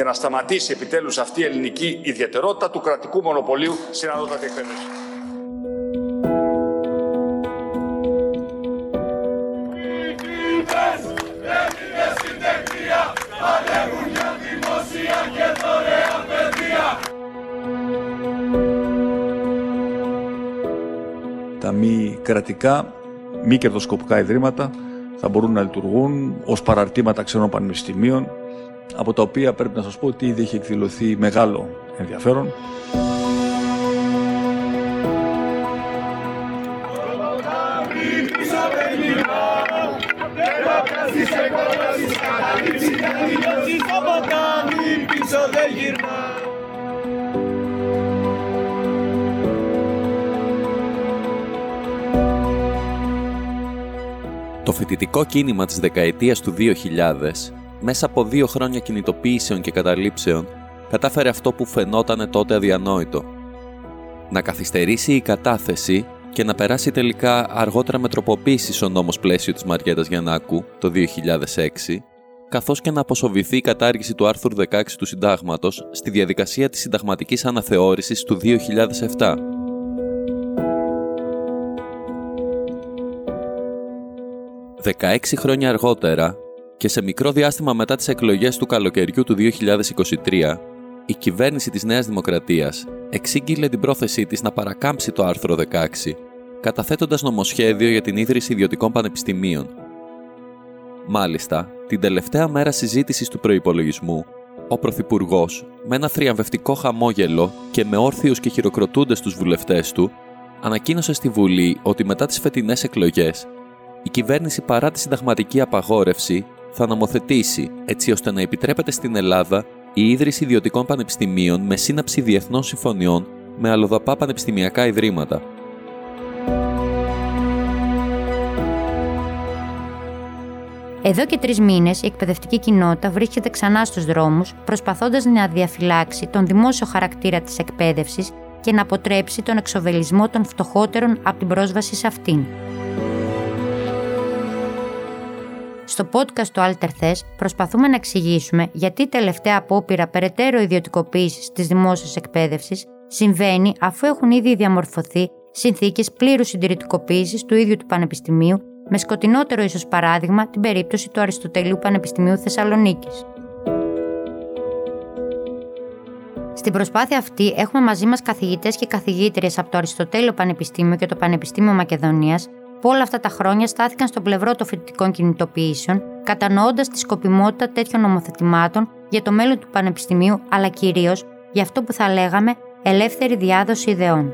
και να σταματήσει επιτέλους αυτή η ελληνική ιδιαιτερότητα του κρατικού μονοπωλίου στην ανώτατη εκπαίδευση. Τα μη κρατικά, μη κερδοσκοπικά ιδρύματα θα μπορούν να λειτουργούν ως παραρτήματα ξένων πανεπιστημίων, από τα οποία πρέπει να σας πω ότι ήδη έχει εκδηλωθεί μεγάλο ενδιαφέρον. Το φοιτητικό κίνημα της δεκαετίας του 2000, μέσα από δύο χρόνια κινητοποιήσεων και καταλήψεων, κατάφερε αυτό που φαινόταν τότε αδιανόητο. Να καθυστερήσει η κατάθεση και να περάσει τελικά αργότερα με τροποποίησης ο νόμος πλαίσιο της Μαριέτας Γιαννάκου το 2006, καθώς και να αποσοβηθεί η κατάργηση του άρθρου 16 του Συντάγματος στη διαδικασία της συνταγματικής αναθεώρησης του 2007. 16 χρόνια αργότερα και σε μικρό διάστημα μετά τις εκλογές του καλοκαιριού του 2023, η κυβέρνηση της Νέας Δημοκρατίας εξήγηλε την πρόθεσή της να παρακάμψει το άρθρο 16, καταθέτοντας νομοσχέδιο για την ίδρυση ιδιωτικών πανεπιστημίων. Μάλιστα, την τελευταία μέρα συζήτησης του προϋπολογισμού, ο Πρωθυπουργός, με ένα θριαμβευτικό χαμόγελο και με όρθιους και χειροκροτούντες τους βουλευτές του, ανακοίνωσε στη Βουλή ότι μετά τις φετινές εκλογές η κυβέρνηση παρά τη συνταγματική απαγόρευση θα νομοθετήσει έτσι ώστε να επιτρέπεται στην Ελλάδα η ίδρυση ιδιωτικών πανεπιστημίων με σύναψη διεθνών συμφωνιών με αλλοδαπά πανεπιστημιακά ιδρύματα. Εδώ και τρεις μήνες η εκπαιδευτική κοινότητα βρίσκεται ξανά στους δρόμους, προσπαθώντας να διαφυλάξει τον δημόσιο χαρακτήρα της εκπαίδευσης και να αποτρέψει τον εξοβελισμό των φτωχότερων από την πρόσβαση σε αυτήν. Στο podcast του Alter Thes προσπαθούμε να εξηγήσουμε γιατί η τελευταία απόπειρα περαιτέρω ιδιωτικοποίησης της δημόσιας εκπαίδευσης συμβαίνει αφού έχουν ήδη διαμορφωθεί συνθήκες πλήρους συντηρητικοποίησης του ίδιου του Πανεπιστημίου, με σκοτεινότερο ίσως παράδειγμα την περίπτωση του Αριστοτελείου Πανεπιστημίου Θεσσαλονίκης. Στην προσπάθεια αυτή έχουμε μαζί μας καθηγητές και καθηγήτριες από το Αριστοτέλειο Πανεπιστήμιο και το Πανεπιστήμιο Μακεδονίας που όλα αυτά τα χρόνια στάθηκαν στο πλευρό των φοιτητικών κινητοποιήσεων, κατανοώντας τη σκοπιμότητα τέτοιων νομοθετημάτων για το μέλλον του Πανεπιστημίου, αλλά κυρίως για αυτό που θα λέγαμε ελεύθερη διάδοση ιδεών.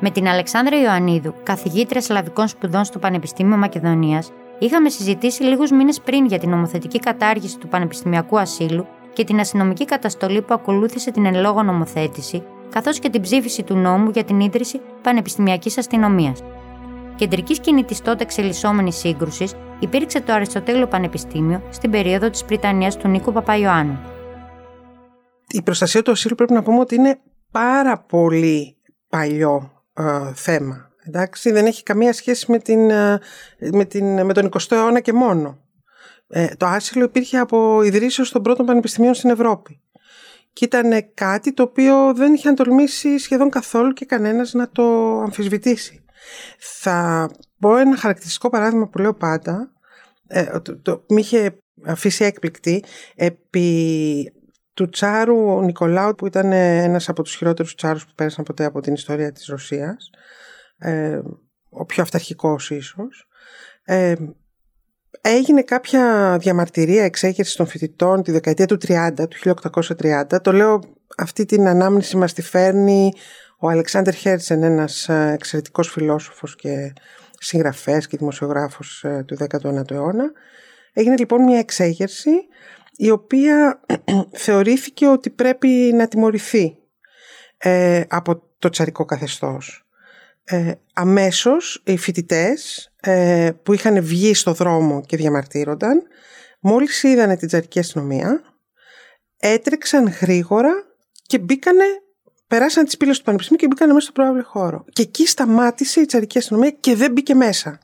Με την Αλεξάνδρα Ιωαννίδου, καθηγήτρια Σλαβικών Σπουδών στο Πανεπιστήμιο Μακεδονίας, είχαμε συζητήσει λίγους μήνες πριν για την νομοθετική κατάργηση του πανεπιστημιακού ασύλου και την αστυνομική καταστολή που ακολούθησε την εν λόγω νομοθέτηση, καθώς και την ψήφιση του νόμου για την ίδρυση πανεπιστημιακής αστυνομίας. Κεντρική σκηνή της τότε εξελισσόμενης σύγκρουσης υπήρξε το Αριστοτέλειο Πανεπιστήμιο στην περίοδο της Πριτανίας του Νίκου Παπαϊωάννου. Η προστασία του ασύλου πρέπει να πούμε ότι είναι πάρα πολύ παλιό ε, θέμα. Εντάξει, δεν έχει καμία σχέση με, την, ε, με, την, με τον 20ο αιώνα και μόνο. Ε, το άσυλο υπήρχε από ιδρύσεως των πρώτων πανεπιστημίων στην Ευρώπη. Και ήταν κάτι το οποίο δεν είχε τολμήσει σχεδόν καθόλου και κανένας να το αμφισβητήσει. Θα πω ένα χαρακτηριστικό παράδειγμα που λέω πάντα, ε, το, το, με είχε αφήσει έκπληκτη, επί του Τσάρου Νικολάου που ήταν ένας από τους χειρότερους Τσάρους που πέρασαν ποτέ από την ιστορία της Ρωσίας, ε, ο πιο αυταρχικός ίσως, ε, έγινε κάποια διαμαρτυρία εξέγερσης των φοιτητών τη δεκαετία του 30, του 1830. Το λέω αυτή την ανάμνηση μας τη φέρνει ο Αλεξάνδρ Χέρτσεν, ένας ε, εξαιρετικός φιλόσοφος και συγγραφέας και δημοσιογράφος ε, του 19ου αιώνα. Έγινε λοιπόν μια εξέγερση η οποία θεωρήθηκε ότι πρέπει να τιμωρηθεί ε, από το τσαρικό καθεστώς. Ε, αμέσως οι φοιτητές ε, που είχαν βγει στο δρόμο και διαμαρτύρονταν, μόλις είδανε την τσαρική αστυνομία, έτρεξαν γρήγορα και μπήκανε, περάσαν τις πύλες του Πανεπιστημίου και μπήκανε μέσα στο πρόβλημα χώρο. Και εκεί σταμάτησε η τσαρική αστυνομία και δεν μπήκε μέσα.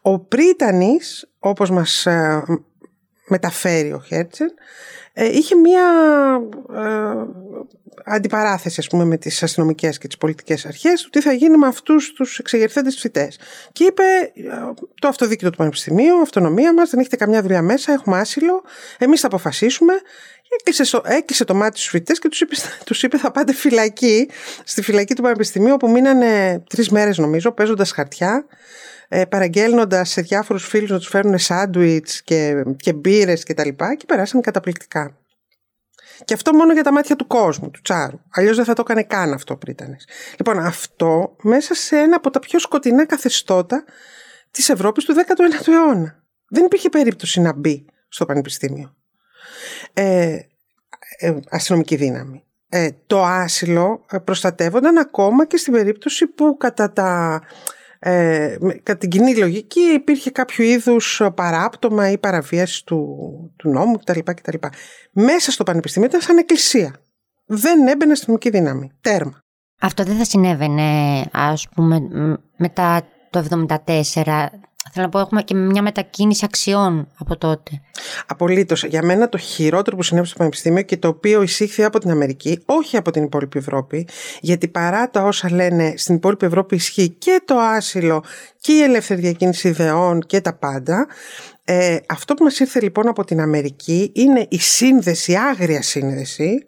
Ο Πρίτανης, όπως μας ε, μεταφέρει ο Χέρτσεν, ε, είχε μία ε, αντιπαράθεση ας πούμε, με τις αστυνομικές και τις πολιτικές αρχές του τι θα γίνει με αυτούς τους εξεγερθέντες φοιτές. Και είπε το αυτοδίκητο του Πανεπιστημίου, αυτονομία μας, δεν έχετε καμιά δουλειά μέσα, έχουμε άσυλο, εμείς θα αποφασίσουμε. Έκλεισε, έκλεισε το μάτι στους φοιτητές και τους είπε, τους είπε θα πάτε φυλακή, στη φυλακή του Πανεπιστημίου όπου μείνανε τρεις μέρες νομίζω παίζοντας χαρτιά ε, παραγγέλνοντας σε διάφορους φίλους να τους φέρουν σάντουιτς και, και μπύρες κτλ. Και, και περάσαν καταπληκτικά. Και αυτό μόνο για τα μάτια του κόσμου, του Τσάρου. Αλλιώς δεν θα το έκανε καν αυτό ο Πρίτανη. Λοιπόν, αυτό μέσα σε ένα από τα πιο σκοτεινά καθεστώτα της Ευρώπης του 19ου αιώνα. Δεν υπήρχε περίπτωση να μπει στο πανεπιστήμιο. Ε, ε, αστυνομική δύναμη. Ε, το άσυλο προστατεύονταν ακόμα και στην περίπτωση που κατά τα ε, κατά την κοινή λογική υπήρχε κάποιο είδους παράπτωμα ή παραβίαση του, του νόμου κτλ, κτλ. Μέσα στο πανεπιστήμιο ήταν σαν εκκλησία. Δεν έμπαινε αστυνομική δύναμη. Τέρμα. Αυτό δεν θα συνέβαινε ας πούμε μετά το 1974 Θέλω να πω, έχουμε και μια μετακίνηση αξιών από τότε. Απολύτως. Για μένα το χειρότερο που συνέβη στο Πανεπιστήμιο και το οποίο εισήχθη από την Αμερική, όχι από την υπόλοιπη Ευρώπη, γιατί παρά τα όσα λένε στην υπόλοιπη Ευρώπη ισχύει και το άσυλο και η ελεύθερη διακίνηση ιδεών και τα πάντα. Ε, αυτό που μας ήρθε λοιπόν από την Αμερική είναι η σύνδεση, η άγρια σύνδεση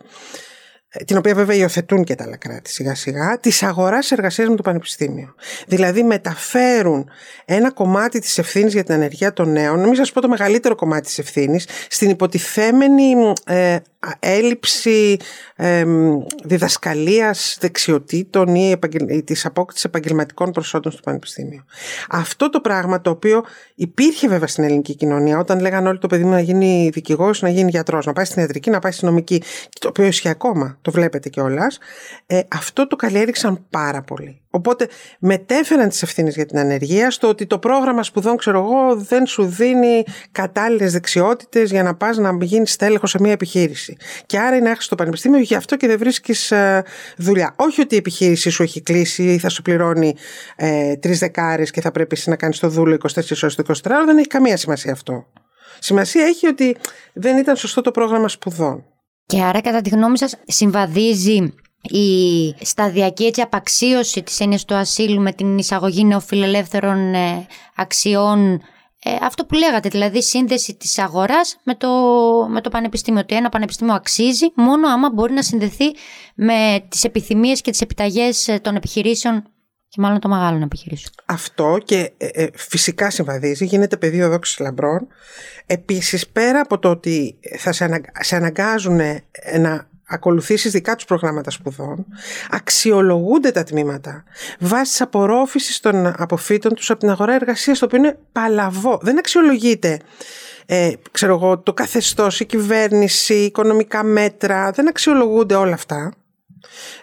την οποία βέβαια υιοθετούν και τα άλλα κράτη σιγά σιγά, τη αγοράς εργασίας με το Πανεπιστήμιο. Δηλαδή μεταφέρουν ένα κομμάτι της ευθύνης για την ανεργία των νέων, νομίζω σας πω το μεγαλύτερο κομμάτι της ευθύνης, στην υποτιθέμενη ε, έλλειψη ε, διδασκαλίας δεξιοτήτων ή της απόκτησης επαγγελματικών προσόντων στο Πανεπιστήμιο. Αυτό το πράγμα το οποίο υπήρχε βέβαια στην ελληνική κοινωνία όταν λέγανε όλοι το παιδί μου να γίνει δικηγόρος, να γίνει γιατρός, να πάει στην ιατρική, να πάει στην νομική, το οποίο ισχύει ακόμα, το βλέπετε κιόλας. Ε, αυτό το καλλιέριξαν πάρα πολύ. Οπότε μετέφεραν τις ευθύνες για την ανεργία στο ότι το πρόγραμμα σπουδών, ξέρω εγώ, δεν σου δίνει κατάλληλες δεξιότητες για να πας να γίνεις τέλεχο σε μια επιχείρηση. Και άρα είναι άχρηστο το πανεπιστήμιο, γι' αυτό και δεν βρίσκεις ε, δουλειά. Όχι ότι η επιχείρηση σου έχει κλείσει ή θα σου πληρώνει ε, τρεις δεκάρες και θα πρέπει εσύ να κάνεις το δούλο 24 ώρες το 24 δεν έχει καμία σημασία αυτό. Σημασία έχει ότι δεν ήταν σωστό το πρόγραμμα σπουδών. Και άρα κατά τη γνώμη σας συμβαδίζει η σταδιακή έτσι απαξίωση της έννοιας του ασύλου με την εισαγωγή νεοφιλελεύθερων ε, αξιών ε, αυτό που λέγατε, δηλαδή σύνδεση της αγοράς με το, με το πανεπιστήμιο. Ότι ένα πανεπιστήμιο αξίζει μόνο άμα μπορεί να συνδεθεί με τις επιθυμίες και τις επιταγές ε, των επιχειρήσεων και μάλλον των μεγάλων επιχειρήσεων. Αυτό και φυσικά συμβαδίζει, γίνεται πεδίο δόξης λαμπρών. Επίσης πέρα από το ότι θα σε, αναγκάζουν να ακολουθήσεις δικά τους προγράμματα σπουδών, αξιολογούνται τα τμήματα βάσει της απορρόφησης των αποφύτων τους από την αγορά εργασίας, το οποίο είναι παλαβό. Δεν αξιολογείται ε, ξέρω εγώ, το καθεστώς, η κυβέρνηση, οικονομικά μέτρα, δεν αξιολογούνται όλα αυτά.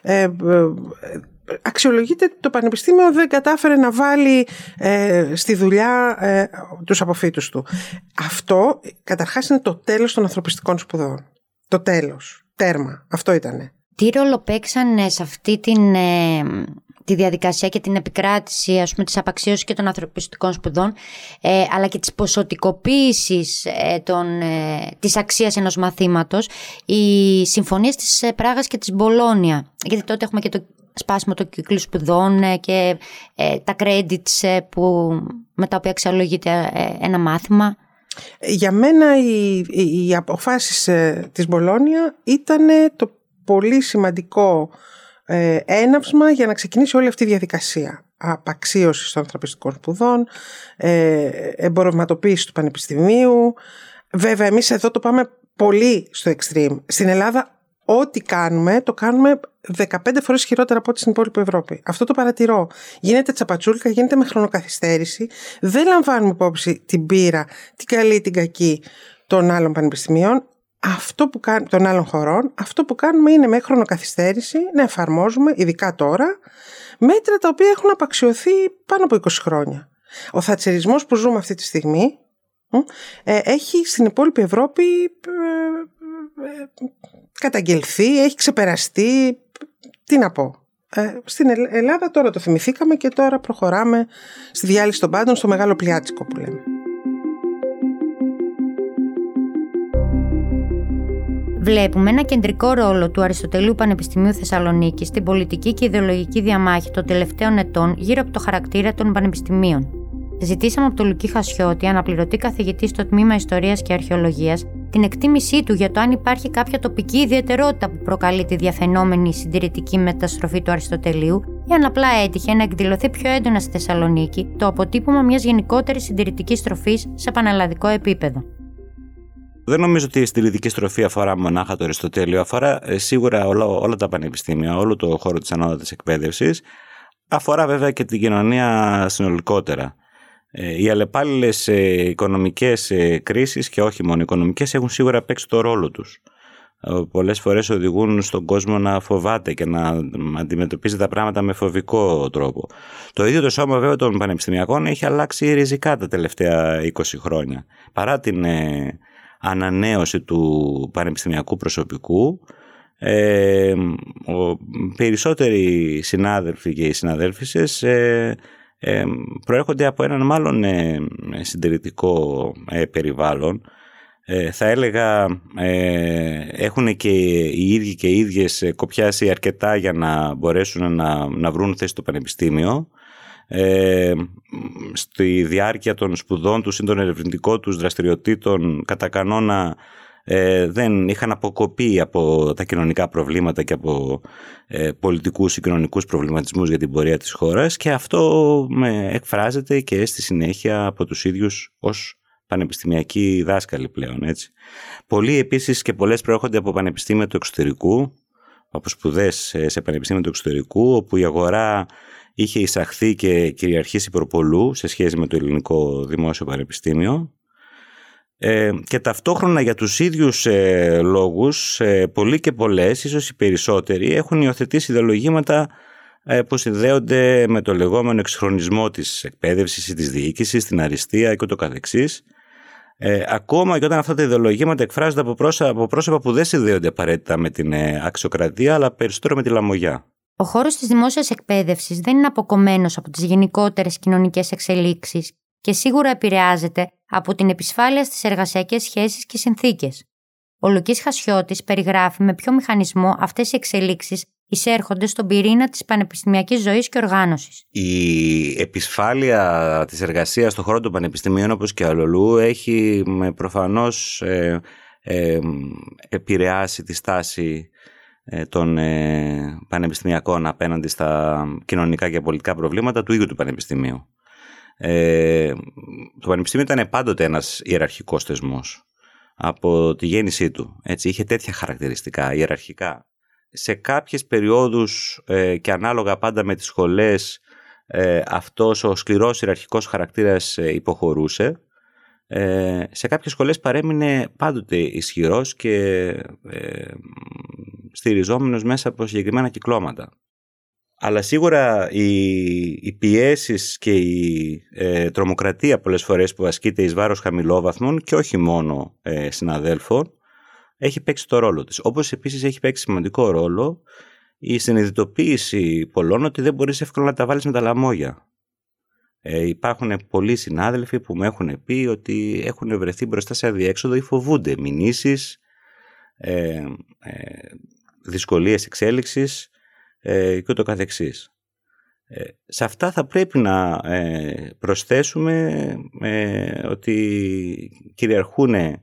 Ε, ε, αξιολογείται ότι το Πανεπιστήμιο δεν κατάφερε να βάλει ε, στη δουλειά ε, τους αποφύτους του. Αυτό καταρχάς είναι το τέλος των ανθρωπιστικών σπουδών. Το τέλος. Τέρμα. Αυτό ήτανε. Τι ρόλο παίξαν σε αυτή την, ε, τη διαδικασία και την επικράτηση ας πούμε, της απαξίωσης και των ανθρωπιστικών σπουδών ε, αλλά και της ποσοτικοποίησης ε, των, ε, της αξίας ενός μαθήματος οι συμφωνίες της ε, Πράγας και της Μπολόνια γιατί τότε έχουμε και το σπάσιμο του κύκλου σπουδών και τα credits που, με τα οποία αξιολογείται ένα μάθημα για μένα οι, οι αποφάσεις ε, της Μπολόνια ήταν το πολύ σημαντικό ε, έναυσμα για να ξεκινήσει όλη αυτή η διαδικασία απαξίωσης των ανθρωπιστικών σπουδών, ε, εμπορευματοποίησης του πανεπιστημίου. Βέβαια, εμείς εδώ το πάμε πολύ στο extreme. Στην Ελλάδα ό,τι κάνουμε, το κάνουμε 15 φορές χειρότερα από ό,τι στην υπόλοιπη Ευρώπη. Αυτό το παρατηρώ. Γίνεται τσαπατσούλικα, γίνεται με χρονοκαθυστέρηση. Δεν λαμβάνουμε υπόψη την πείρα, την καλή, την κακή των άλλων πανεπιστημίων. Αυτό που κάνουμε, των άλλων χωρών, αυτό που κάνουμε είναι με χρονοκαθυστέρηση να εφαρμόζουμε, ειδικά τώρα, μέτρα τα οποία έχουν απαξιωθεί πάνω από 20 χρόνια. Ο θατσερισμός που ζούμε αυτή τη στιγμή ε, έχει στην υπόλοιπη Ευρώπη ε, ε, καταγγελθεί, έχει ξεπεραστεί. Τι να πω. Ε, στην Ελλάδα τώρα το θυμηθήκαμε και τώρα προχωράμε στη διάλυση των πάντων στο μεγάλο πλιάτσικο που λέμε. Βλέπουμε ένα κεντρικό ρόλο του Αριστοτελείου Πανεπιστημίου Θεσσαλονίκης στην πολιτική και ιδεολογική διαμάχη των τελευταίων ετών γύρω από το χαρακτήρα των πανεπιστημίων. Ζητήσαμε από τον Λουκί Χασιώτη, αναπληρωτή καθηγητή στο τμήμα Ιστορίας και Αρχαιολογίας, την εκτίμησή του για το αν υπάρχει κάποια τοπική ιδιαιτερότητα που προκαλεί τη διαφαινόμενη συντηρητική μεταστροφή του Αριστοτελείου, ή αν απλά έτυχε να εκδηλωθεί πιο έντονα στη Θεσσαλονίκη το αποτύπωμα μιας γενικότερης συντηρητικής στροφής σε πανελλαδικό επίπεδο. Δεν νομίζω ότι η συντηρητική στροφή αφορά μονάχα το Αριστοτέλειο, αφορά ε, σίγουρα όλα, όλα τα πανεπιστήμια, όλο το χώρο της ανώτατης εκπαίδευσης. Αφορά βέβαια και την κοινωνία συνολικότερα. Ε, οι αλλεπάλληλες οικονομικές ε, κρίσεις και όχι μόνο οικονομικές έχουν σίγουρα παίξει το ρόλο τους. Πολλές φορές οδηγούν στον κόσμο να φοβάται και να αντιμετωπίζει τα πράγματα με φοβικό τρόπο. Το ίδιο το σώμα βέβαια των πανεπιστημιακών έχει αλλάξει ριζικά τα τελευταία 20 χρόνια. Παρά την ανανέωση του πανεπιστημιακού προσωπικού. Ε, ο, περισσότεροι συνάδελφοι και οι συναδέλφισες ε, ε, προέρχονται από έναν μάλλον ε, συντηρητικό ε, περιβάλλον. θα έλεγα έχουν και οι ίδιοι και οι ίδιες κοπιάσει αρκετά για να μπορέσουν να, να βρουν θέση στο πανεπιστήμιο ε, στη διάρκεια των σπουδών τους ή των ερευνητικών τους δραστηριοτήτων κατά κανόνα ε, δεν είχαν αποκοπεί από τα κοινωνικά προβλήματα και από ε, πολιτικούς ή κοινωνικούς προβληματισμούς για την πορεία της χώρας και αυτό με εκφράζεται και στη συνέχεια από τους ίδιους ως πανεπιστημιακοί δάσκαλοι πλέον. Έτσι. Πολλοί επίσης και πολλές προέρχονται από πανεπιστήμια του εξωτερικού, από σπουδές σε πανεπιστήμια του εξωτερικού, όπου η αγορά είχε εισαχθεί και κυριαρχήσει προπολού σε σχέση με το ελληνικό δημόσιο πανεπιστήμιο ε, και ταυτόχρονα για τους ίδιους ε, λόγους ε, πολλοί και πολλές, ίσως οι περισσότεροι έχουν υιοθετήσει ιδεολογήματα ε, που συνδέονται με το λεγόμενο εξχρονισμό της εκπαίδευσης ή της διοίκησης, την αριστεία και το καθεξής ε, ακόμα και όταν αυτά τα ιδεολογήματα εκφράζονται από πρόσωπα, από πρόσωπα που δεν συνδέονται απαραίτητα με την ε, αξιοκρατία αλλά περισσότερο με τη λαμογιά. Ο χώρος της δημόσιας εκπαίδευσης δεν είναι αποκομμένος από τις γενικότερες κοινωνικές εξελίξεις και σίγουρα επηρεάζεται από την επισφάλεια στις εργασιακές σχέσεις και συνθήκες. Ο Λουκής Χασιώτης περιγράφει με ποιο μηχανισμό αυτές οι εξελίξεις εισέρχονται στον πυρήνα της πανεπιστημιακής ζωής και οργάνωσης. Η επισφάλεια της εργασίας στον χώρο των πανεπιστημίων, όπως και αλλολού, έχει προφανώς ε, ε, επηρεάσει τη στάση ε, των ε, πανεπιστημιακών απέναντι στα κοινωνικά και πολιτικά προβλήματα του ίδιου του πανεπιστημίου. Ε, το πανεπιστήμιο ήταν πάντοτε ένας ιεραρχικός θεσμός από τη γέννησή του. Έτσι, είχε τέτοια χαρακτηριστικά ιεραρχικά. Σε κάποιες περιόδους ε, και ανάλογα πάντα με τις σχολές ε, αυτός ο σκληρός ιεραρχικός χαρακτήρας υποχωρούσε ε, σε κάποιες σχολές παρέμεινε πάντοτε ισχυρός και ε, στηριζόμενος μέσα από συγκεκριμένα κυκλώματα. Αλλά σίγουρα οι, οι πιέσεις και η ε, τρομοκρατία πολλές φορές που ασκείται εις βάρος χαμηλόβαθμων και όχι μόνο ε, συναδέλφων έχει παίξει το ρόλο της. Όπως επίσης έχει παίξει σημαντικό ρόλο η συνειδητοποίηση πολλών ότι δεν μπορείς εύκολα να τα βάλεις με τα λαμόγια. Ε, υπάρχουν πολλοί συνάδελφοι που μου έχουν πει ότι έχουν βρεθεί μπροστά σε αδιέξοδο ή φοβούνται μηνύσεις, ε, ε, δυσκολίες εξέλιξης ε, και ούτω καθεξής. Ε, σε αυτά θα πρέπει να ε, προσθέσουμε ε, ότι κυριαρχούν ε,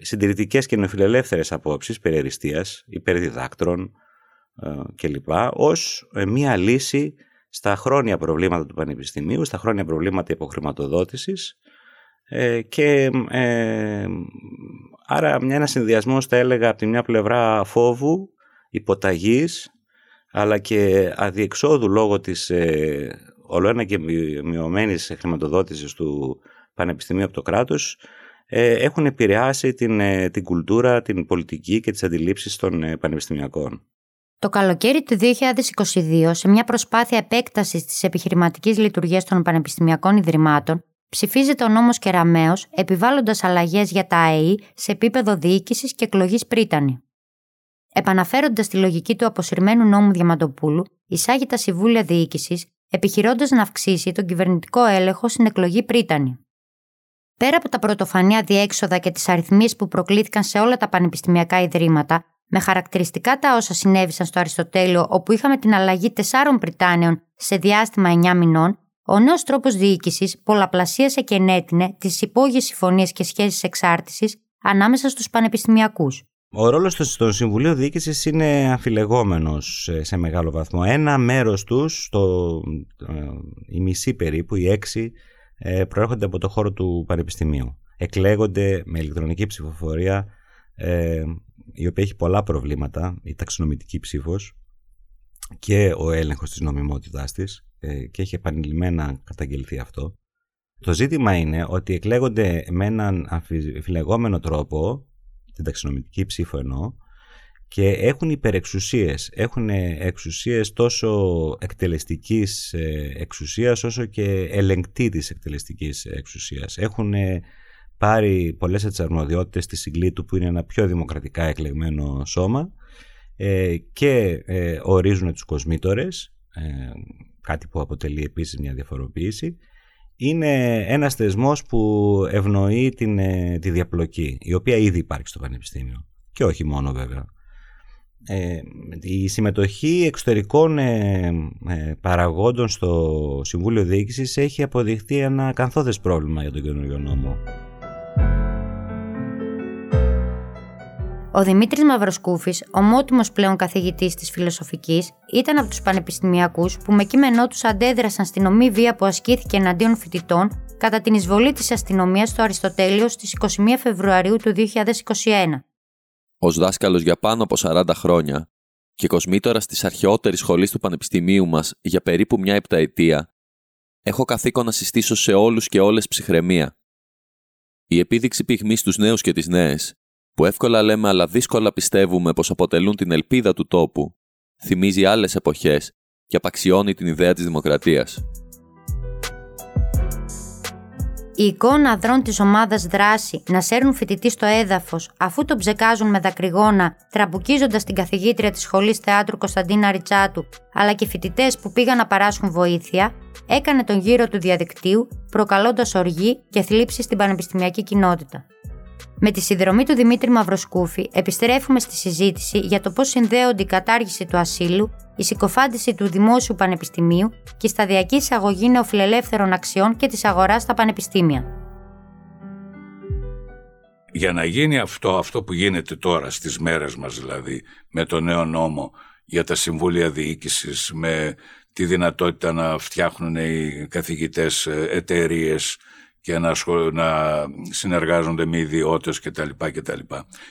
συντηρητικές και νεοφιλελεύθερες απόψεις περί αριστείας, υπερδιδάκτρων κλπ. ως μία λύση στα χρόνια προβλήματα του Πανεπιστημίου, στα χρόνια προβλήματα υποχρηματοδότησης ε, και ε, άρα μια, ένα συνδυασμός θα έλεγα από τη μια πλευρά φόβου, υποταγής αλλά και αδιεξόδου λόγω της ε, ολοένα και μειωμένης χρηματοδότησης του Πανεπιστημίου από το κράτος ε, έχουν επηρεάσει την, ε, την κουλτούρα, την πολιτική και τις αντιλήψεις των ε, πανεπιστημιακών. Το καλοκαίρι του 2022, σε μια προσπάθεια επέκτασης της επιχειρηματικής λειτουργίας των πανεπιστημιακών ιδρυμάτων, ψηφίζεται ο νόμος Κεραμαίο, επιβάλλοντας αλλαγές για τα ΑΕΗ σε επίπεδο διοίκησης και εκλογής πρίτανη. Επαναφέροντας τη λογική του αποσυρμένου νόμου Διαμαντοπούλου, εισάγει τα συμβούλια διοίκησης, επιχειρώντας να αυξήσει τον κυβερνητικό έλεγχο στην εκλογή πρίτανη. Πέρα από τα πρωτοφανή αδιέξοδα και τις αριθμίες που προκλήθηκαν σε όλα τα πανεπιστημιακά ιδρύματα, με χαρακτηριστικά τα όσα συνέβησαν στο Αριστοτέλειο, όπου είχαμε την αλλαγή τεσσάρων πριτάνεων σε διάστημα 9 μηνών, ο νέος τρόπος διοίκησης πολλαπλασίασε και ενέτεινε τις υπόγειες συμφωνίες και σχέσεις εξάρτησης ανάμεσα στους πανεπιστημιακούς. Ο ρόλος των Συμβουλίων Διοίκησης είναι αφιλεγόμενος σε μεγάλο βαθμό. Ένα μέρος τους, το, ε, η μισή περίπου, οι έξι, ε, προέρχονται από το χώρο του Πανεπιστημίου. Εκλέγονται με ηλεκτρονική ψηφοφορία, ε, η οποία έχει πολλά προβλήματα, η ταξινομητική ψήφος και ο έλεγχος της νομιμότητάς της και έχει επανειλημμένα καταγγελθεί αυτό. Το ζήτημα είναι ότι εκλέγονται με έναν αφιλεγόμενο τρόπο την ταξινομητική ψήφο εννοώ, και έχουν υπερεξουσίες. Έχουν εξουσίες τόσο εκτελεστικής ε, εξουσίας όσο και ελεγκτή της εκτελεστικής εξουσίας. Έχουν πάρει πολλές από τις αρμοδιότητες της Συγκλήτου που είναι ένα πιο δημοκρατικά εκλεγμένο σώμα ε, και ε, ορίζουν τους κοσμήτορες, κάτι που αποτελεί επίσης μια διαφοροποίηση είναι ένας θεσμός που ευνοεί την, ε, τη διαπλοκή, η οποία ήδη υπάρχει στο Πανεπιστήμιο. Και όχι μόνο βέβαια. Ε, η συμμετοχή εξωτερικών ε, παραγόντων στο Συμβούλιο Διοίκησης έχει αποδειχθεί ένα καθόδες πρόβλημα για τον καινούριο νόμο. Ο Δημήτρης Μαυροσκούφης, ομότιμος πλέον καθηγητής της φιλοσοφικής, ήταν από τους πανεπιστημιακούς που με κείμενό τους αντέδρασαν στην ομή βία που ασκήθηκε εναντίον φοιτητών κατά την εισβολή της αστυνομίας στο Αριστοτέλειος στις 21 Φεβρουαρίου του 2021. Ω δάσκαλος για πάνω από 40 χρόνια και κοσμήτορας της αρχαιότερης σχολής του Πανεπιστημίου μας για περίπου μια επταετία, έχω καθήκον να συστήσω σε όλους και όλες ψυχραιμία. Η επίδειξη πυγμής στους νέους και τις νέες που εύκολα λέμε αλλά δύσκολα πιστεύουμε πως αποτελούν την ελπίδα του τόπου, θυμίζει άλλες εποχές και απαξιώνει την ιδέα της δημοκρατίας. Η εικόνα ανδρών της ομάδας δράση να σέρνουν φοιτητή στο έδαφος αφού τον ψεκάζουν με δακρυγόνα, τραμπουκίζοντας την καθηγήτρια της σχολής θεάτρου Κωνσταντίνα Ριτσάτου, αλλά και φοιτητές που πήγαν να παράσχουν βοήθεια, έκανε τον γύρο του διαδικτύου, προκαλώντας οργή και θλίψη στην πανεπιστημιακή κοινότητα. Με τη συνδρομή του Δημήτρη Μαυροσκούφη, επιστρέφουμε στη συζήτηση για το πώς συνδέονται η κατάργηση του ασύλου, η συκοφάντηση του Δημόσιου Πανεπιστημίου και η σταδιακή εισαγωγή νεοφιλελεύθερων αξιών και της αγοράς στα πανεπιστήμια. Για να γίνει αυτό, αυτό που γίνεται τώρα στις μέρες μας δηλαδή, με το νέο νόμο για τα συμβούλια διοίκησης, με τη δυνατότητα να φτιάχνουν οι καθηγητές ε, εταιρείες και να, να συνεργάζονται με ιδιώτες κτλ. Και,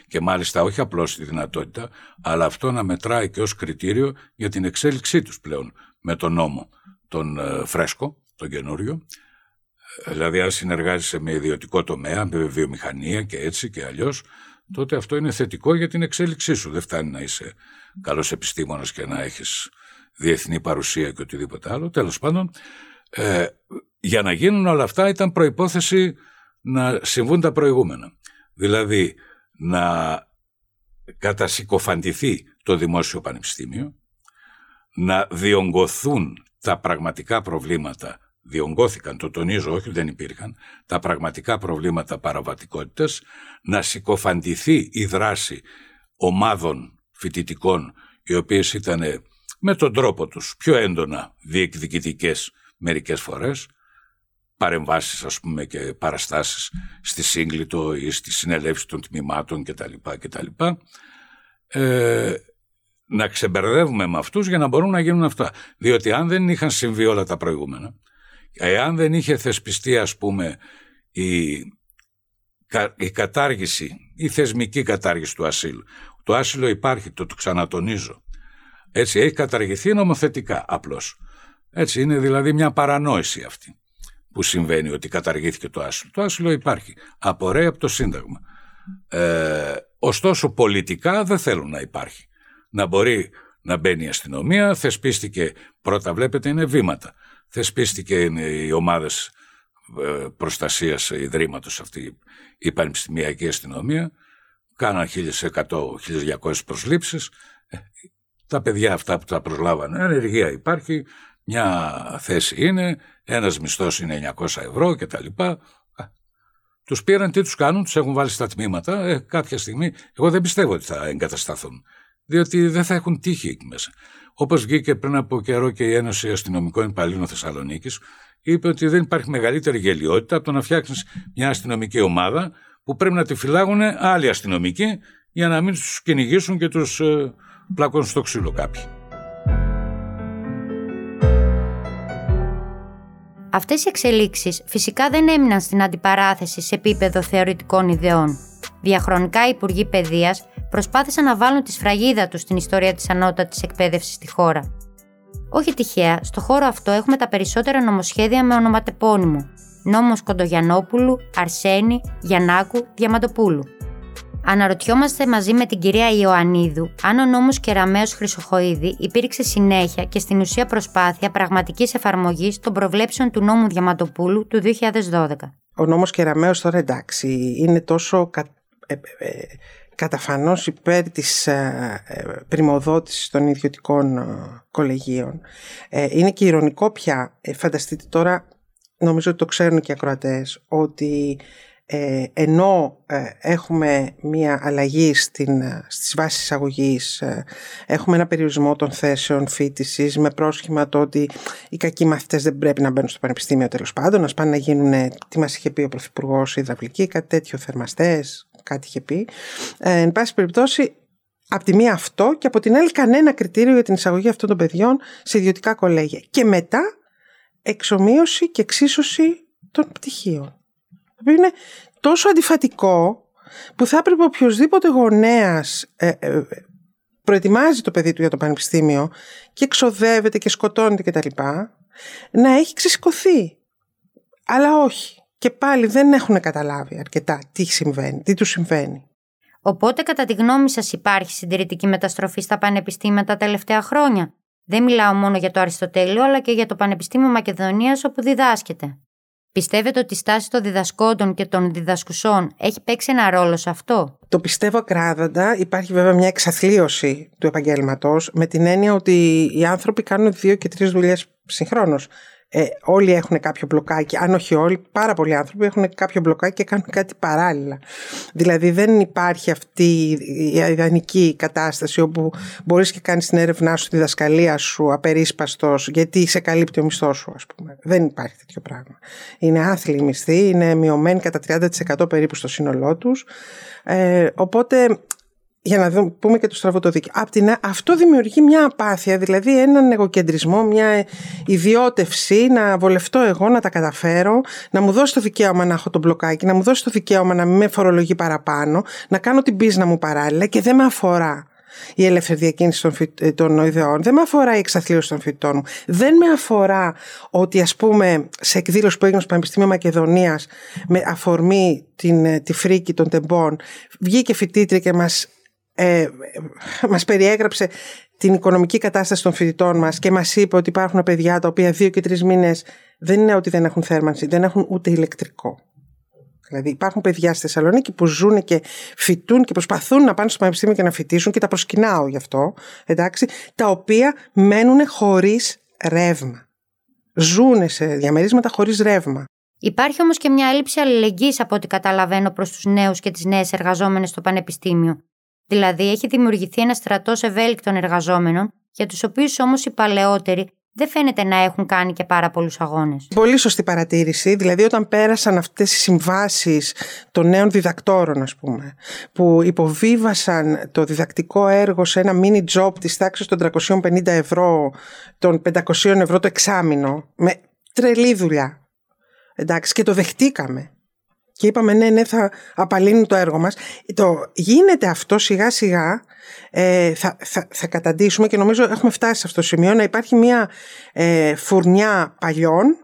και μάλιστα όχι απλώς τη δυνατότητα, αλλά αυτό να μετράει και ως κριτήριο για την εξέλιξή τους πλέον με τον νόμο, τον ε, φρέσκο, τον καινούριο. Δηλαδή αν συνεργάζεσαι με ιδιωτικό τομέα, με βιομηχανία και έτσι και αλλιώς, τότε αυτό είναι θετικό για την εξέλιξή σου. Δεν φτάνει να είσαι καλός επιστήμονας και να έχεις διεθνή παρουσία και οτιδήποτε άλλο. Τέλος πάντων, ε, για να γίνουν όλα αυτά ήταν προϋπόθεση να συμβούν τα προηγούμενα. Δηλαδή να κατασυκοφαντηθεί το Δημόσιο Πανεπιστήμιο, να διονγκωθούν τα πραγματικά προβλήματα, διονγκώθηκαν, το τονίζω, όχι δεν υπήρχαν, τα πραγματικά προβλήματα παραβατικότητας, να συκοφαντηθεί η δράση ομάδων φοιτητικών, οι οποίες ήταν με τον τρόπο τους πιο έντονα διεκδικητικές μερικές φορές, παρεμβάσεις ας πούμε και παραστάσεις στη Σύγκλιτο ή στη συνελεύση των τμήματων κτλ. κτλ. Ε, να ξεμπερδεύουμε με αυτούς για να μπορούν να γίνουν αυτά. Διότι αν δεν είχαν συμβεί όλα τα προηγούμενα, εάν δεν είχε θεσπιστεί ας πούμε η, η κατάργηση, η θεσμική κατάργηση του ασύλου. Το άσυλο υπάρχει, το, το ξανατονίζω. Έτσι έχει καταργηθεί νομοθετικά απλώς. Έτσι είναι δηλαδή μια παρανόηση αυτή που συμβαίνει ότι καταργήθηκε το άσυλο. Το άσυλο υπάρχει. Απορρέει από το Σύνταγμα. Ε, ωστόσο πολιτικά δεν θέλουν να υπάρχει. Να μπορεί να μπαίνει η αστυνομία. Θεσπίστηκε, πρώτα βλέπετε είναι βήματα. Θεσπίστηκε οι ομάδες ε, προστασίας ιδρύματος αυτή η πανεπιστημιακή αστυνομία. κάναν 1100-1200 προσλήψεις. Ε, τα παιδιά αυτά που τα προσλάβανε, ανεργία υπάρχει, μια θέση είναι, ένας μισθός είναι 900 ευρώ κτλ. Τους πήραν, τι τους κάνουν, τους έχουν βάλει στα τμήματα. Ε, κάποια στιγμή, εγώ δεν πιστεύω ότι θα εγκατασταθούν. Διότι δεν θα έχουν τύχη εκεί μέσα. Όπως βγήκε πριν από καιρό και η Ένωση Αστυνομικών Υπαλλήλων Θεσσαλονίκης, είπε ότι δεν υπάρχει μεγαλύτερη γελιότητα από το να φτιάξει μια αστυνομική ομάδα που πρέπει να τη φυλάγουν άλλοι αστυνομικοί για να μην τους κυνηγήσουν και τους ε, πλακώσουν στο ξύλο κάποιοι. Αυτές οι εξελίξεις φυσικά δεν έμειναν στην αντιπαράθεση σε επίπεδο θεωρητικών ιδεών. Διαχρονικά οι Υπουργοί Παιδείας προσπάθησαν να βάλουν τη σφραγίδα τους στην ιστορία της ανώτατης εκπαίδευσης στη χώρα. Όχι τυχαία, στο χώρο αυτό έχουμε τα περισσότερα νομοσχέδια με ονοματεπώνυμο. Νόμος Κοντογιανόπουλου, Αρσένη, Γιαννάκου, Διαμαντοπούλου. Αναρωτιόμαστε μαζί με την κυρία Ιωαννίδου αν ο νόμος Κεραμέως Χρυσοχοίδη υπήρξε συνέχεια και στην ουσία προσπάθεια πραγματικής εφαρμογής των προβλέψεων του νόμου Διαμαντοπούλου του 2012. Ο νόμος Κεραμέως τώρα εντάξει είναι τόσο κα... ε, ε, καταφανώς υπέρ της ε, ε, πρημοδότησης των ιδιωτικών ε, κολεγίων. Είναι και ηρωνικό πια, φανταστείτε τώρα, νομίζω ότι το ξέρουν και οι ακροατές, ότι ε, ενώ ε, έχουμε μία αλλαγή στην, ε, στις βάσεις εισαγωγής, έχουμε ένα περιορισμό των θέσεων φίτησης με πρόσχημα το ότι οι κακοί μαθητές δεν πρέπει να μπαίνουν στο πανεπιστήμιο τέλος πάντων, να πάνε να γίνουν, τι μας είχε πει ο Πρωθυπουργός υδραυλική, κάτι τέτοιο, θερμαστές, κάτι είχε πει. Ε, εν πάση περιπτώσει, από τη μία αυτό και από την άλλη κανένα κριτήριο για την εισαγωγή αυτών των παιδιών σε ιδιωτικά κολέγια. Και μετά εξομοίωση και εξίσωση των πτυχίων οποίο είναι τόσο αντιφατικό που θα έπρεπε οποιοδήποτε γονέας ε, ε, προετοιμάζει το παιδί του για το πανεπιστήμιο και εξοδεύεται και σκοτώνεται κτλ. να έχει ξεσηκωθεί. Αλλά όχι. Και πάλι δεν έχουν καταλάβει αρκετά τι συμβαίνει, τι τους συμβαίνει. Οπότε, κατά τη γνώμη σας, υπάρχει συντηρητική μεταστροφή στα πανεπιστήμια τα τελευταία χρόνια; Δεν μιλάω μόνο για το Αριστοτέλειο, αλλά και για το Πανεπιστήμιο Μακεδονίας, όπου διδάσκεται. Πιστεύετε ότι η στάση των διδασκόντων και των διδασκουσών έχει παίξει ένα ρόλο σε αυτό; Το πιστεύω ακράδαντα. Υπάρχει βέβαια μια εξαθλίωση του επαγγέλματος με την έννοια ότι οι άνθρωποι κάνουν δύο και τρεις δουλειές συγχρόνως ε, όλοι έχουν κάποιο μπλοκάκι, αν όχι όλοι, πάρα πολλοί άνθρωποι έχουν κάποιο μπλοκάκι και κάνουν κάτι παράλληλα. Δηλαδή δεν υπάρχει αυτή η ιδανική κατάσταση όπου μπορείς και κάνεις την έρευνά σου, τη διδασκαλία σου απερίσπαστος γιατί σε καλύπτει ο μισθός σου ας πούμε. Δεν υπάρχει τέτοιο πράγμα. Είναι άθλοι μισθοί, είναι μειωμένοι κατά 30% περίπου στο σύνολό τους. Ε, οπότε για να δούμε, πούμε και το στραβό το δίκαιο. Απ' την, αυτό δημιουργεί μια απάθεια, δηλαδή έναν εγωκεντρισμό, μια ιδιώτευση να βολευτώ εγώ, να τα καταφέρω, να μου δώσει το δικαίωμα να έχω το μπλοκάκι, να μου δώσει το δικαίωμα να μην με φορολογεί παραπάνω, να κάνω την πίσνα μου παράλληλα και δεν με αφορά η ελεύθερη διακίνηση των, φοι... των ιδεών, δεν με αφορά η εξαθλίωση των φοιτητών μου, δεν με αφορά ότι ας πούμε σε εκδήλωση που έγινε στο Πανεπιστήμιο Μακεδονίας με αφορμή την, τη φρίκη των τεμπών βγήκε φοιτήτρια και μας ε, μας περιέγραψε την οικονομική κατάσταση των φοιτητών μας και μας είπε ότι υπάρχουν παιδιά τα οποία δύο και τρεις μήνες δεν είναι ότι δεν έχουν θέρμανση, δεν έχουν ούτε ηλεκτρικό. Δηλαδή υπάρχουν παιδιά στη Θεσσαλονίκη που ζουν και φοιτούν και προσπαθούν να πάνε στο πανεπιστήμιο και να φοιτήσουν και τα προσκυνάω γι' αυτό, εντάξει, τα οποία μένουν χωρίς ρεύμα. Ζουν σε διαμερίσματα χωρίς ρεύμα. Υπάρχει όμως και μια έλλειψη αλληλεγγύης από ό,τι καταλαβαίνω προς τους νέους και τις νέες εργαζόμενες στο Πανεπιστήμιο. Δηλαδή, έχει δημιουργηθεί ένα στρατός ευέλικτων εργαζόμενων, για τους οποίους όμως οι παλαιότεροι δεν φαίνεται να έχουν κάνει και πάρα πολλούς αγώνες. Πολύ σωστή παρατήρηση. Δηλαδή, όταν πέρασαν αυτές οι συμβάσεις των νέων διδακτόρων, ας πούμε, που υποβίβασαν το διδακτικό έργο σε ένα mini job της τάξης των 350 ευρώ, των 500 ευρώ το εξάμεινο, με τρελή δουλειά. Εντάξει, και το δεχτήκαμε και είπαμε ναι, ναι, θα απαλύνουν το έργο μας. Το, γίνεται αυτό σιγά σιγά, ε, θα, θα, θα καταντήσουμε και νομίζω έχουμε φτάσει σε αυτό το σημείο να υπάρχει μια ε, φουρνιά παλιών,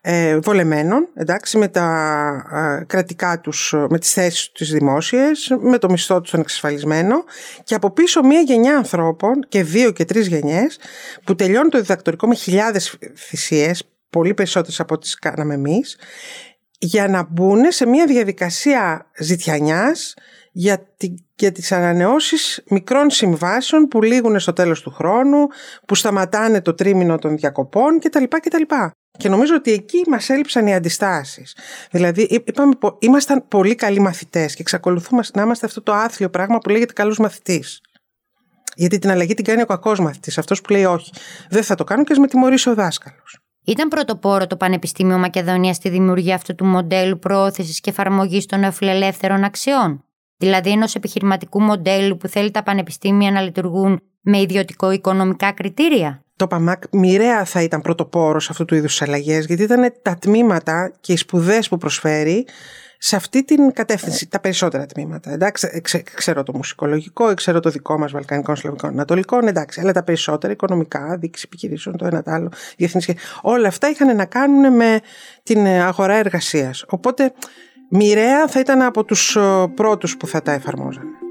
ε, βολεμένων, εντάξει, με τα κρατικά τους, με τις θέσεις τους δημόσιες, με το μισθό τους τον εξασφαλισμένο και από πίσω μια γενιά ανθρώπων και δύο και τρεις γενιές που τελειώνουν το διδακτορικό με χιλιάδες θυσίες, πολύ περισσότερες από ό,τι κάναμε εμείς για να μπουν σε μια διαδικασία ζητιανιάς για, τη, για τις ανανεώσεις μικρών συμβάσεων που λήγουν στο τέλος του χρόνου, που σταματάνε το τρίμηνο των διακοπών κτλ. κτλ. Και νομίζω ότι εκεί μας έλειψαν οι αντιστάσεις. Δηλαδή είπαμε, ήμασταν πολύ καλοί μαθητές και εξακολουθούμε να είμαστε αυτό το άθλιο πράγμα που λέγεται καλούς μαθητής. Γιατί την αλλαγή την κάνει ο κακός μαθητής, αυτός που λέει όχι. Δεν θα το κάνω και ας με τιμωρήσει ο δάσκαλος. Ήταν πρωτοπόρο το Πανεπιστήμιο Μακεδονίας στη δημιουργία αυτού του μοντέλου προώθησης και εφαρμογής των νεοφιλελεύθερων αξιών. Δηλαδή ενός επιχειρηματικού μοντέλου που θέλει τα πανεπιστήμια να λειτουργούν με ιδιωτικό οικονομικά κριτήρια. Το ΠΑΜΑΚ μοιραία θα ήταν πρωτοπόρος αυτού του είδους αλλαγές, γιατί ήταν τα τμήματα και οι σπουδές που προσφέρει σε αυτή την κατεύθυνση, τα περισσότερα τμήματα. Εντάξει, ξέρω το μουσικολογικό, ξέρω το δικό μας Βαλκανικό, Σλαβικό, Ανατολικό, εντάξει, αλλά τα περισσότερα οικονομικά, δίκηση επιχειρήσεων, το ένα το άλλο, διεθνή Όλα αυτά είχαν να κάνουν με την αγορά εργασίας. Οπότε μοιραία θα ήταν από τους ε, πρώτους που θα τα εφαρμόζανε.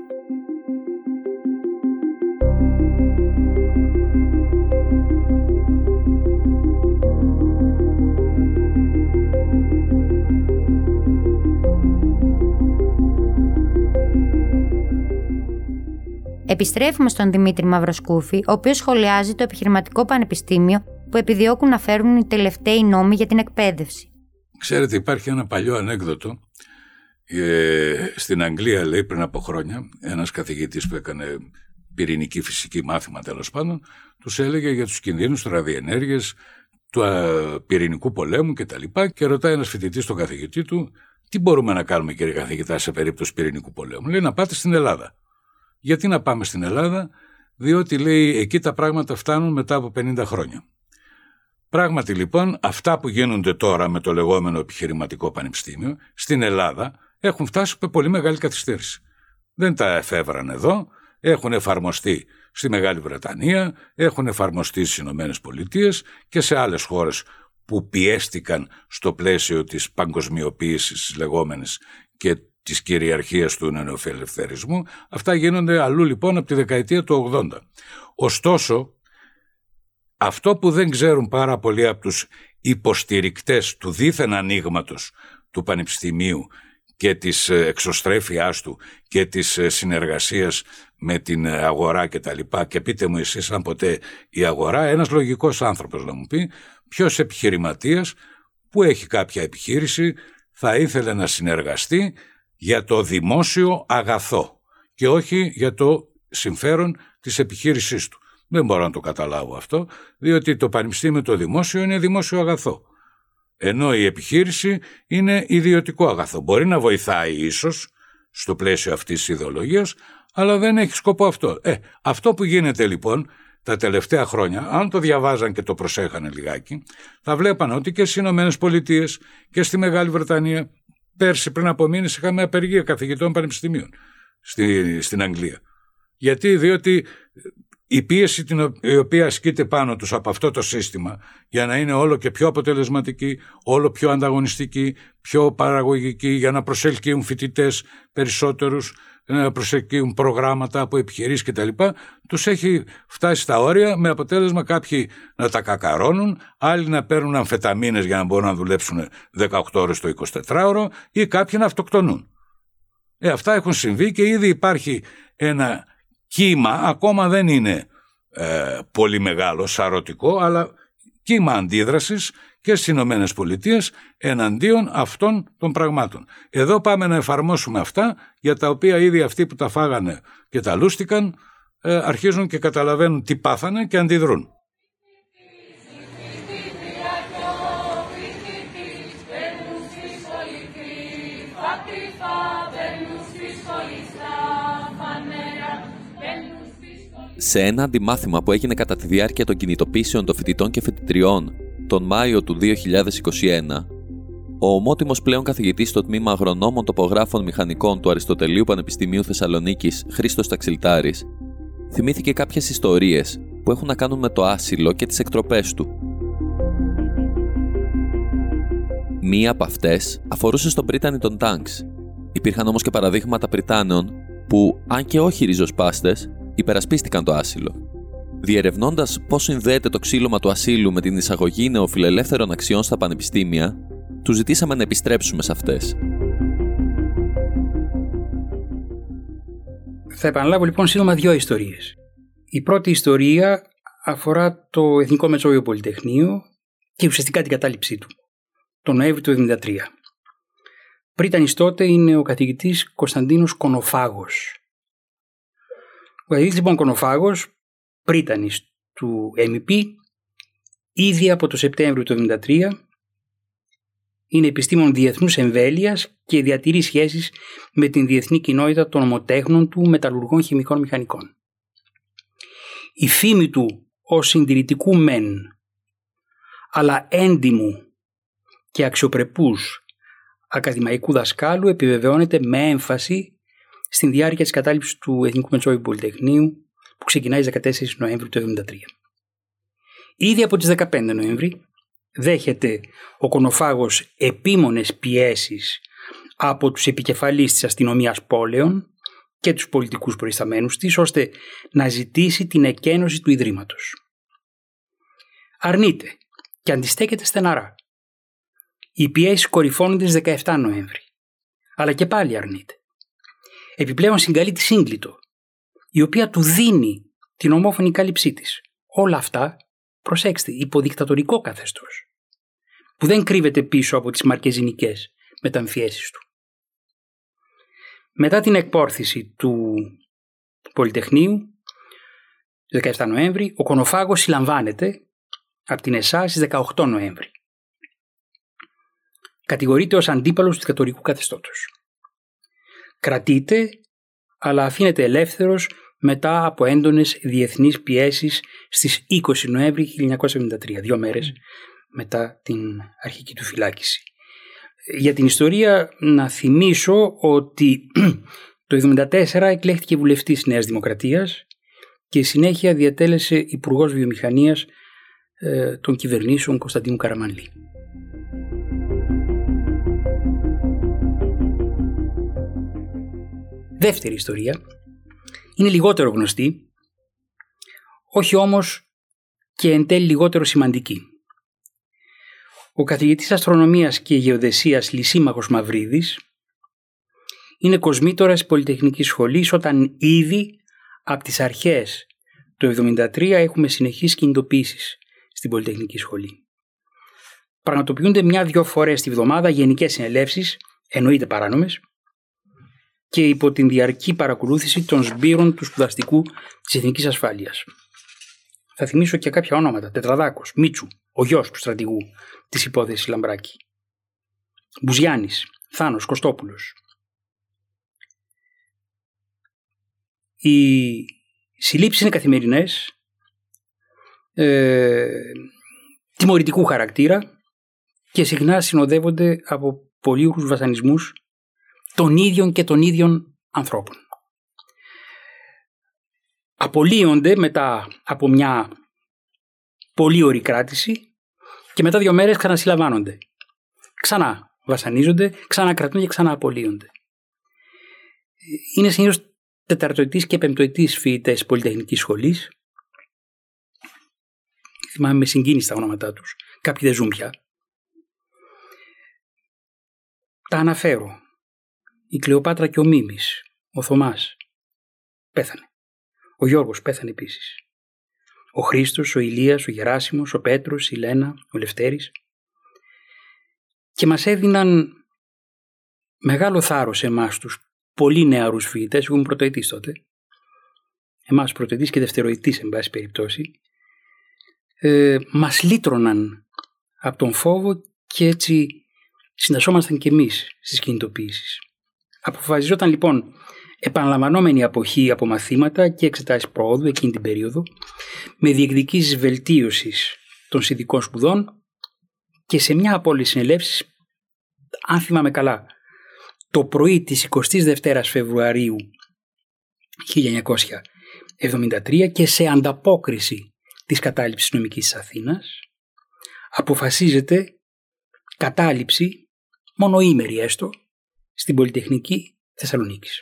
Επιστρέφουμε στον Δημήτρη Μαυροσκούφη, ο οποίος σχολιάζει το επιχειρηματικό πανεπιστήμιο που επιδιώκουν να φέρουν οι τελευταίοι νόμοι για την εκπαίδευση. Ξέρετε, υπάρχει ένα παλιό ανέκδοτο. Ε, στην Αγγλία, λέει, πριν από χρόνια, ένας καθηγητής που έκανε πυρηνική φυσική μάθημα τέλος πάντων, τους έλεγε για τους κινδύνους του ραδιενέργειας, του πυρηνικού πολέμου κτλ. Και, και ρωτάει ένας φοιτητής τον καθηγητή του, τι μπορούμε να κάνουμε κύριε καθηγητά σε περίπτωση πυρηνικού πολέμου; Λέει να πάτε στην Ελλάδα. Γιατί να πάμε στην Ελλάδα, διότι λέει εκεί τα πράγματα φτάνουν μετά από 50 χρόνια. Πράγματι λοιπόν αυτά που γίνονται τώρα με το λεγόμενο επιχειρηματικό πανεπιστήμιο στην Ελλάδα έχουν φτάσει με πολύ μεγάλη καθυστέρηση. Δεν τα εφεύραν εδώ, έχουν εφαρμοστεί στη Μεγάλη Βρετανία, έχουν εφαρμοστεί στις Ηνωμένες Πολιτείες και σε άλλες χώρες που πιέστηκαν στο πλαίσιο της παγκοσμιοποίησης λεγόμενης και της κυριαρχίας του νεοφιλελευθερισμού. Αυτά γίνονται αλλού λοιπόν από τη δεκαετία του 80. Ωστόσο, αυτό που δεν ξέρουν πάρα πολλοί από τους υποστηρικτές του δίθεν ανοίγματος του Πανεπιστημίου και της ε, εξωστρέφειάς του και της ε, συνεργασίας με την αγορά και τα λοιπά και πείτε μου εσείς αν ποτέ η αγορά ένας λογικός άνθρωπος να μου πει ποιος επιχειρηματίας που έχει κάποια επιχείρηση θα ήθελε να συνεργαστεί για το δημόσιο αγαθό και όχι για το συμφέρον της επιχείρησής του. Δεν μπορώ να το καταλάβω αυτό, διότι το πανεπιστήμιο το δημόσιο είναι δημόσιο αγαθό. Ενώ η επιχείρηση είναι ιδιωτικό αγαθό. Μπορεί να βοηθάει ίσως στο πλαίσιο αυτής της ιδεολογίας, αλλά δεν έχει σκοπό αυτό. Ε, αυτό που γίνεται λοιπόν τα τελευταία χρόνια, αν το διαβάζαν και το προσέχανε λιγάκι, θα βλέπαν ότι και στις Ηνωμένες Πολιτείες και στη Μεγάλη Βρετανία Πέρσι πριν από μήνες είχαμε απεργία καθηγητών πανεπιστημίων στη, στην Αγγλία. Γιατί, διότι η πίεση την η οποία ασκείται πάνω τους από αυτό το σύστημα για να είναι όλο και πιο αποτελεσματική, όλο πιο ανταγωνιστική, πιο παραγωγική, για να προσελκύουν φοιτητές περισσότερους, να προσελκύουν προγράμματα από επιχειρήσεις κτλ. Τους έχει φτάσει στα όρια με αποτέλεσμα κάποιοι να τα κακαρώνουν, άλλοι να παίρνουν αμφεταμίνες για να μπορούν να δουλέψουν 18 ώρες το 24ωρο ή κάποιοι να αυτοκτονούν. Ε, αυτά έχουν συμβεί και ήδη υπάρχει ένα κύμα, ακόμα δεν είναι ε, πολύ μεγάλο, σαρωτικό, αλλά κύμα αντίδρασης και στις Ηνωμένες Πολιτείες εναντίον αυτών των πραγμάτων. Εδώ πάμε να εφαρμόσουμε αυτά για τα οποία ήδη αυτοί που τα φάγανε και τα λούστηκαν ε, αρχίζουν και καταλαβαίνουν τι πάθανε και αντιδρούν. Σε ένα αντιμάθημα που έγινε κατά τη διάρκεια των κινητοποίησεων των φοιτητών και φοιτητριών τον Μάιο του 2021, ο ομότιμος πλέον καθηγητής στο τμήμα Αγρονόμων Τοπογράφων Μηχανικών του Αριστοτελείου Πανεπιστημίου Θεσσαλονίκης, Χρήστος Ταξιλτάρης, θυμήθηκε κάποιες ιστορίες που έχουν να κάνουν με το άσυλο και τις εκτροπές του. Μία από αυτές αφορούσε στον Πρίτανη των Τάγκς. Υπήρχαν όμως και παραδείγματα Πριτάνεων που, αν και όχι ριζοσπάστες, υπερασπίστηκαν το άσυλο. Διερευνώντας πώς συνδέεται το ξύλωμα του ασύλου με την εισαγωγή νεοφιλελεύθερων αξιών στα πανεπιστήμια, του ζητήσαμε να επιστρέψουμε σε αυτές. Θα επαναλάβω λοιπόν σύντομα δύο ιστορίες. Η πρώτη ιστορία αφορά το Εθνικό Μετσόβιο Πολυτεχνείο και ουσιαστικά την κατάληψή του, τον Νοέμβριο του 1973. Πρίτανης τότε είναι ο καθηγητής Κωνσταντίνος Κονοφάγος. Ο καθηγητής λοιπόν Κονοφάγος, πρίτανης του MEP, ήδη από το Σεπτέμβριο του 1973 είναι επιστήμον διεθνούς εμβέλειας και διατηρεί σχέσεις με την διεθνή κοινότητα των ομοτέχνων του μεταλλουργών χημικών μηχανικών. Η φήμη του ως συντηρητικού μεν, αλλά έντιμου και αξιοπρεπούς ακαδημαϊκού δασκάλου επιβεβαιώνεται με έμφαση στην διάρκεια της κατάληψης του Εθνικού Μετσόβιου Πολυτεχνείου που ξεκινάει στις 14 Νοέμβρη του 1973. Ήδη από τις 15 Νοέμβρη δέχεται ο Κονοφάγος επίμονες πιέσεις από τους επικεφαλείς της αστυνομίας πόλεων και τους πολιτικούς προϊσταμένους της ώστε να ζητήσει την εκένωση του Ιδρύματος. Αρνείται και αντιστέκεται στεναρά. Οι πιέσεις κορυφώνονται στις 17 Νοέμβρη, αλλά και πάλι αρνείται. Επιπλέον συγκαλεί τη Σύγκλιτο, η οποία του δίνει την ομόφωνη κάλυψή της. Όλα αυτά, προσέξτε, υποδικτατορικό καθεστώς, που δεν κρύβεται πίσω από τις μαρκεζινικές μεταμφιέσεις του. Μετά την εκπόρθηση του Πολυτεχνείου, 17 Νοέμβρη, ο Κονοφάγος συλλαμβάνεται από την ΕΣΑ στις 18 Νοέμβρη. Κατηγορείται ως αντίπαλος του δικτατορικού καθεστώτος. Κρατείται, αλλά αφήνεται ελεύθερος μετά από έντονες διεθνείς πιέσεις στις 20 Νοέμβρη 1973, δύο μέρες μετά την αρχική του φυλάκιση. Για την ιστορία να θυμίσω ότι το 1974 εκλέχθηκε βουλευτής Νέας Δημοκρατίας και συνέχεια διατέλεσε Υπουργός Βιομηχανίας ε, των κυβερνήσεων Κωνσταντίνου Καραμανλή. Δεύτερη ιστορία είναι λιγότερο γνωστή, όχι όμως και εν τέλει λιγότερο σημαντική. Ο καθηγητής αστρονομίας και γεωδεσίας Λυσίμαχος Μαυρίδης είναι κοσμήτορας Πολυτεχνικής Σχολής όταν ήδη από τις αρχές του 1973 έχουμε συνεχείς κινητοποίησεις στην Πολυτεχνική Σχολή. Πραγματοποιούνται μια-δυο φορές τη βδομάδα γενικές συνελεύσεις, εννοείται παράνομες, και υπό την διαρκή παρακολούθηση των σμπύρων του σπουδαστικού της Εθνικής Ασφάλειας. Θα θυμίσω και κάποια ονόματα. Τετραδάκος, Μίτσου, ο γιος του στρατηγού της υπόθεσης Λαμπράκη. Μπουζιάννης, Θάνος, Κωστόπουλος. Οι συλλήψεις είναι καθημερινές ε, τιμωρητικού χαρακτήρα και συχνά συνοδεύονται από πολύγρους βασανισμούς των ίδιων και των ίδιων ανθρώπων. Απολύονται μετά από μια πολύ ωρή κράτηση και μετά δύο μέρες ξανασυλλαμβάνονται. Ξανά βασανίζονται, ξανακρατούν και ξανά απολύονται. Είναι συνήθως τεταρτοετής και πεμπτοετής φοιτητές πολυτεχνικής σχολής θυμάμαι με συγκίνηση τα ονόματά τους. Κάποιοι δεν ζουν πια. Τα αναφέρω. Η Κλεοπάτρα και ο Μίμης, ο Θωμάς, πέθανε. Ο Γιώργος πέθανε επίσης. Ο Χρήστος, ο Ηλίας, ο Γεράσιμος, ο Πέτρος, η Λένα, ο Λευτέρης. Και μας έδιναν μεγάλο θάρρος σε εμάς τους πολύ νεαρούς φοιτητές, εγώ ήμουν πρωτοετής τότε, εμάς πρωτοετής και δευτεροετής εν πάση περιπτώσει, ε, μας λύτρωναν από τον φόβο και έτσι συντασσόμασταν και εμείς στις κινητοποιήσεις. Αποφασιζόταν λοιπόν επαναλαμβανόμενη αποχή από μαθήματα και εξετάσεις πρόοδου εκείνη την περίοδο με διεκδικήσεις βελτίωσης των συνδικών σπουδών και σε μια από όλες συνελεύσεις, αν θυμάμαι καλά, το πρωί της 22ης Φεβρουαρίου 1973 και σε ανταπόκριση της κατάληψης νομικής της Αθήνας, αποφασίζεται κατάληψη μονοήμερη έστω στην Πολυτεχνική Θεσσαλονίκης.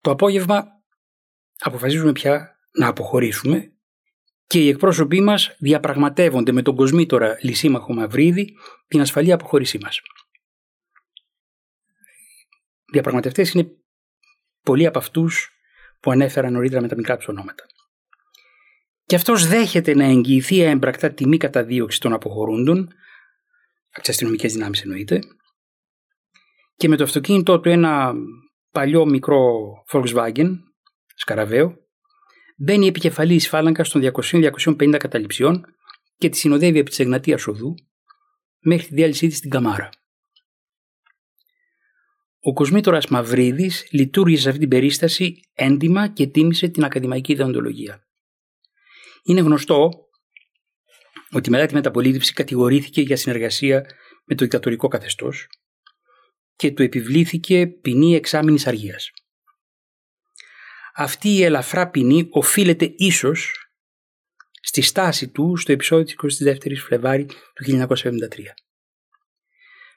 Το απόγευμα αποφασίζουμε πια να αποχωρήσουμε και οι εκπρόσωποι μας διαπραγματεύονται με τον κοσμήτορα Λυσίμαχο Μαυρίδη την ασφαλή αποχώρησή μας. Οι διαπραγματευτές είναι πολλοί από αυτούς που ανέφερα νωρίτερα με τα μικρά τους ονόματα. Και αυτός δέχεται να εγγυηθεί έμπρακτα τιμή καταδίωξη των αποχωρούντων, από τις αστυνομικές δυνάμεις εννοείται, και με το αυτοκίνητό του ένα παλιό μικρό Volkswagen, σκαραβαίο, μπαίνει επικεφαλής φάλαγγας των 200-250 καταληψιών και τη συνοδεύει επί της Εγνατίας Οδού μέχρι τη διάλυσή της στην Καμάρα. Ο Κοσμήτορας Μαυρίδης λειτουργήσε σε αυτή την περίσταση έντιμα και τίμησε την ακαδημαϊκή ιδεοντολογία. Είναι γνωστό ότι μετά τη μεταπολίτευση κατηγορήθηκε για συνεργασία με το δικτατορικό καθεστώς και του επιβλήθηκε ποινή εξάμηνης αργίας. Αυτή η ελαφρά ποινή οφείλεται ίσως στη στάση του στο επεισόδιο της 22ης Φλεβάρι του 1973.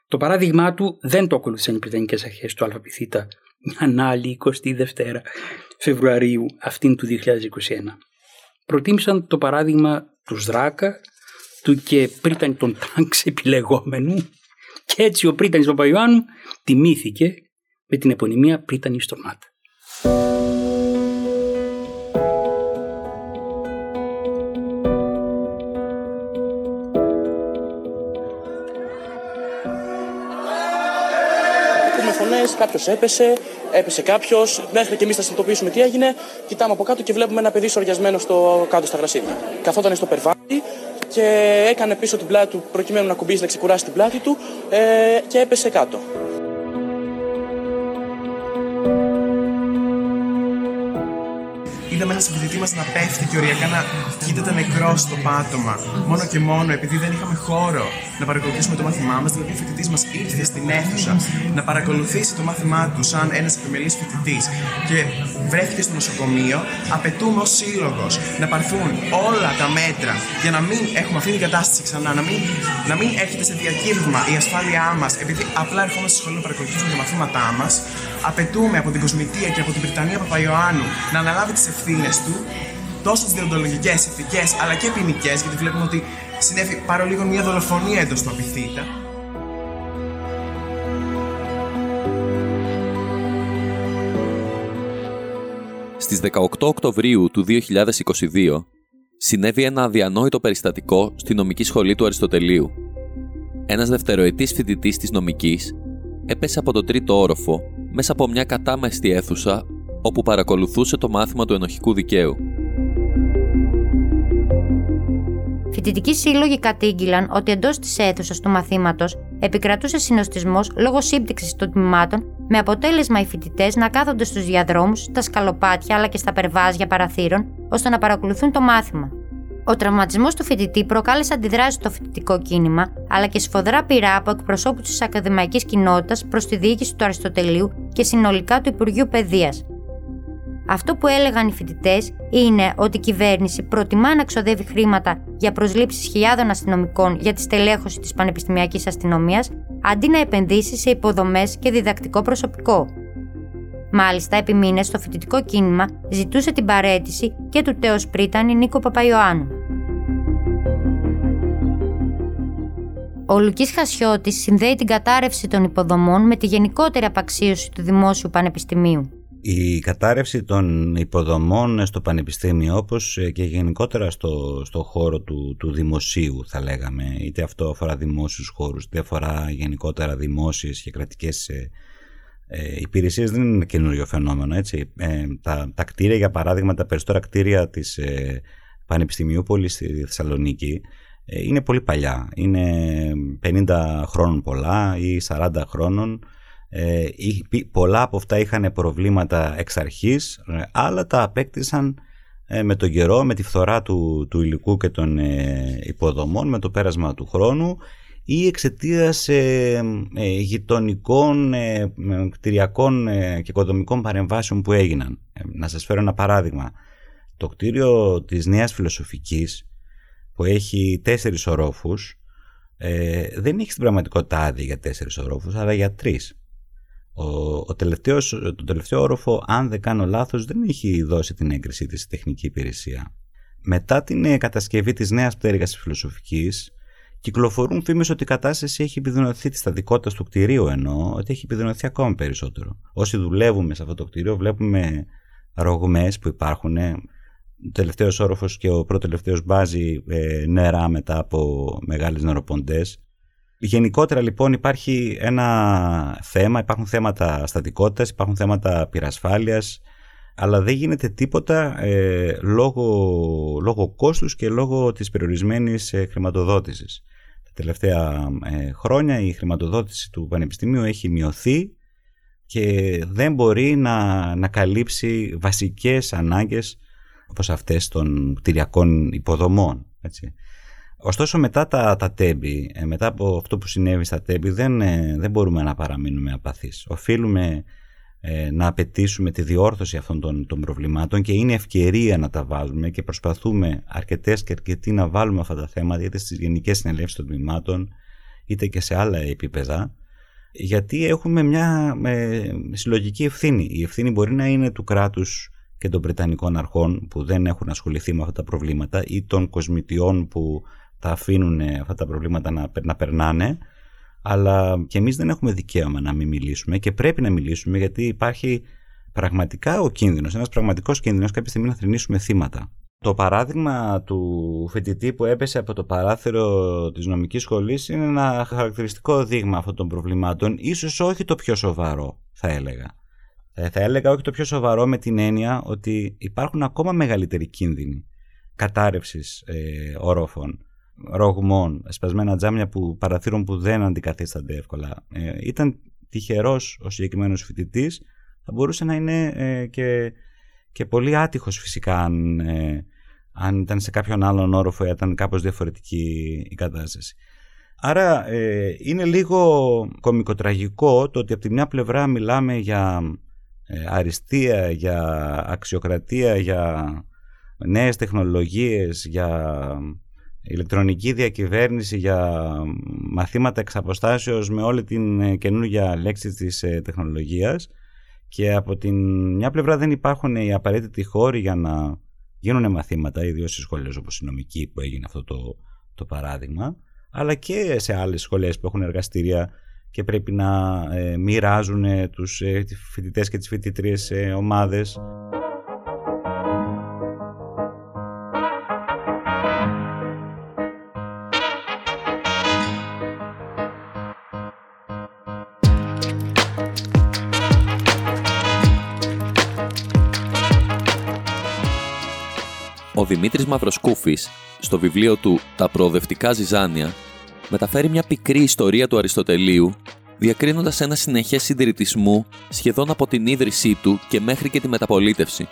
Το παράδειγμά του δεν το ακολούθησαν οι Βρετανικές αρχές του ΑΠΘ μια άλλη 22 Φεβρουαρίου αυτήν του 2021. Προτίμησαν το παράδειγμα του Σδράκα, του και πρίτανη των τάγκς επιλεγόμενου και έτσι ο πρίτανης Παπαϊωάννου τιμήθηκε με την επωνυμία πρίτανη Στορμάτα. κάποιος έπεσε, έπεσε κάποιος. Μέχρι και εμείς θα συνειδητοποιήσουμε τι έγινε. Κοιτάμε από κάτω και βλέπουμε ένα παιδί σοριασμένο στο, κάτω στα γρασίδια. Καθόταν στο περβάτι και έκανε πίσω την πλάτη του προκειμένου να κουμπίσει να ξεκουράσει την πλάτη του ε, και έπεσε κάτω. Είδαμε ένα συμφιλητή μας να πέφτει και οριακά να κοίταται νεκρό στο πάτωμα. Μόνο και μόνο επειδή δεν είχαμε χώρο να παρακολουθήσουμε το μάθημά μας, δηλαδή ο φοιτητής μας ήρθε στην αίθουσα να παρακολουθήσει το μάθημά του σαν ένας επιμελής φοιτητής και βρέθηκε στο νοσοκομείο, απαιτούμε ως σύλλογος να πάρθουν όλα τα μέτρα για να μην έχουμε αυτή την κατάσταση ξανά, να μην, να μην έρχεται σε διακύβημα η ασφάλειά μας επειδή απλά ερχόμαστε στο σχολείο να παρακολουθήσουμε τα μαθήματά μας. Απαιτούμε από την Κοσμητεία και από την Βρυτανία Παπαϊωάννου να αναλάβει τις ευθύνες του, τόσο τι διοντολογικές, ηθικές αλλά και ποινικές, γιατί βλέπουμε ότι συνέβη παρολίγο μια δολοφονία εντό του απειθήτα. Στις 18 Οκτωβρίου του 2022 συνέβη ένα αδιανόητο περιστατικό στη νομική σχολή του Αριστοτελείου. Ένας δευτεροετής φοιτητής της νομικής έπεσε από το τρίτο όροφο μέσα από μια κατάμεστη αίθουσα όπου παρακολουθούσε το μάθημα του ενοχικού δικαίου. Φοιτητικοί σύλλογοι κατήγγυλαν ότι εντός της αίθουσας του μαθήματος επικρατούσε συνοστισμός λόγω σύμπτυξης των τμήματων, με αποτέλεσμα οι φοιτητές να κάθονται στους διαδρόμους, στα σκαλοπάτια αλλά και στα περβάζια παραθύρων, ώστε να παρακολουθούν το μάθημα. Ο τραυματισμός του φοιτητή προκάλεσε αντιδράσεις στο φοιτητικό κίνημα, αλλά και σφοδρά πειρά από εκπροσώπους της ακαδημαϊκής κοινότητας προς τη διοίκηση του Αριστοτελείου και συνολικά του Υπουργείου Παιδείας, αυτό που έλεγαν οι φοιτητές είναι ότι η κυβέρνηση προτιμά να ξοδεύει χρήματα για προσλήψεις χιλιάδων αστυνομικών για τη στελέχωση της πανεπιστημιακής αστυνομίας, αντί να επενδύσει σε υποδομές και διδακτικό προσωπικό. Μάλιστα, επί μήνες το φοιτητικό κίνημα ζητούσε την παρέτηση και του τέος πρίτανη Νίκο Παπαϊωάννου. Ο Λουκής Χασιώτης συνδέει την κατάρρευση των υποδομών με τη γενικότερη απαξίωση του δημόσιου πανεπιστημίου. Η κατάρρευση των υποδομών στο πανεπιστήμιο όπως και γενικότερα στο, στο χώρο του, του δημοσίου θα λέγαμε είτε αυτό αφορά δημόσιους χώρους είτε αφορά γενικότερα δημόσιες και κρατικές ε, ε υπηρεσίες δεν είναι καινούριο φαινόμενο έτσι. Ε, τα, τα κτίρια για παράδειγμα τα περισσότερα κτίρια της ε, Πανεπιστημίου Πόλης στη Θεσσαλονίκη ε, είναι πολύ παλιά. Είναι 50 χρόνων πολλά ή 40 χρόνων. Ε, πολλά από αυτά είχαν προβλήματα εξ αρχής, ε, άλλα τα απέκτησαν ε, με τον καιρό, με τη φθορά του, του υλικού και των υποδομών, με το πέρασμα του χρόνου ή εξαιτίας ε, γειτονικών, κτηριακών και οικοδομικών παρεμβάσεων που έγιναν. να σας φέρω ένα παράδειγμα. Το κτίριο της Νέας Φιλοσοφικής που έχει τέσσερις ορόφους δεν έχει στην πραγματικότητα άδεια για τέσσερις ορόφους αλλά για τρεις. Ο, ο τελευταίος, το τελευταίο όροφο, αν δεν κάνω λάθος, δεν έχει δώσει την έγκρισή της τεχνική υπηρεσία. Μετά την ε, κατασκευή της νέας πτέρυγας της φιλοσοφικής Κυκλοφορούν φήμες ότι η κατάσταση έχει επιδεινωθεί της στατικότητα του κτηρίου ενώ ότι έχει επιδεινωθεί ακόμα περισσότερο. Όσοι δουλεύουμε σε αυτό το κτίριο βλέπουμε ρογμές που υπάρχουν. Ο τελευταίος όροφος και ο πρώτο τελευταίος μπάζει ε, νερά μετά από μεγάλες νεροποντές. Γενικότερα λοιπόν υπάρχει ένα θέμα, υπάρχουν θέματα στατικότητας, υπάρχουν θέματα πυρασφάλειας, αλλά δεν γίνεται τίποτα ε, λόγω, λόγω κόστους και λόγω της περιορισμένης ε, χρηματοδότησης. Τα τελευταία ε, χρόνια η χρηματοδότηση του Πανεπιστημίου έχει μειωθεί και δεν μπορεί να, να καλύψει βασικές ανάγκες όπως αυτές των κτηριακών υποδομών. Έτσι. Ωστόσο μετά τα, τα τέμπη, ε, μετά από αυτό που συνέβη στα τέμπη δεν, ε, δεν μπορούμε να παραμείνουμε απαθείς. Οφείλουμε ε, να απαιτήσουμε τη διόρθωση αυτών των, των προβλημάτων και είναι ευκαιρία να τα βάλουμε και προσπαθούμε αρκετές και αρκετοί να βάλουμε αυτά τα θέματα είτε στις γενικές συνελεύσεις των τμήματων είτε και σε άλλα επίπεδα γιατί έχουμε μια ε, συλλογική ευθύνη. Η ευθύνη μπορεί να είναι του κράτους και των Βρετανικών αρχών που δεν έχουν ασχοληθεί με αυτά τα προβλήματα ή των κοσμητιών που τα αφήνουν αυτά τα προβλήματα να, να περνάνε αλλά και εμείς δεν έχουμε δικαίωμα να μην μιλήσουμε και πρέπει να μιλήσουμε γιατί υπάρχει πραγματικά ο κίνδυνος, ένας πραγματικός κίνδυνος κάποια στιγμή να θρυνήσουμε θύματα. Το παράδειγμα του φοιτητή που έπεσε από το παράθυρο της νομικής σχολής είναι ένα χαρακτηριστικό δείγμα αυτών των προβλημάτων, ίσως όχι το πιο σοβαρό θα έλεγα. Ε, θα έλεγα όχι το πιο σοβαρό με την έννοια ότι υπάρχουν ακόμα μεγαλύτεροι κίνδυνοι κατάρρευσης ε, ορόφων ρογμών, σπασμένα τζάμια που, παραθύρων που δεν αντικαθίστανται εύκολα. Ε, ήταν τυχερός ο συγκεκριμένος φοιτητής, θα μπορούσε να είναι ε, και, και πολύ άτυχος φυσικά αν, ε, αν ήταν σε κάποιον άλλον όροφο ή ήταν κάπως διαφορετική η κατάσταση. Άρα ε, είναι λίγο κομικοτραγικό το ότι από τη μια πλευρά μιλάμε για αριστεία, για αξιοκρατία, για νέες τεχνολογίες, για ηλεκτρονική διακυβέρνηση για μαθήματα εξ με όλη την ε, καινούργια λέξη της ε, τεχνολογίας και από την μια πλευρά δεν υπάρχουν οι απαραίτητοι χώροι για να γίνουν μαθήματα, ιδίως σε σχολές όπως η νομική που έγινε αυτό το, το παράδειγμα, αλλά και σε άλλες σχολές που έχουν εργαστήρια και πρέπει να ε, μοιράζουν τους ε, φοιτητές και τις φοιτητρίες σε ομάδες. Δημήτρης Μαυροσκούφης, στο βιβλίο του «Τα προοδευτικά ζυζάνια», μεταφέρει μια πικρή ιστορία του Αριστοτελείου, διακρίνοντας ένα συνεχές συντηρητισμού σχεδόν από την ίδρυσή του και μέχρι και τη μεταπολίτευση.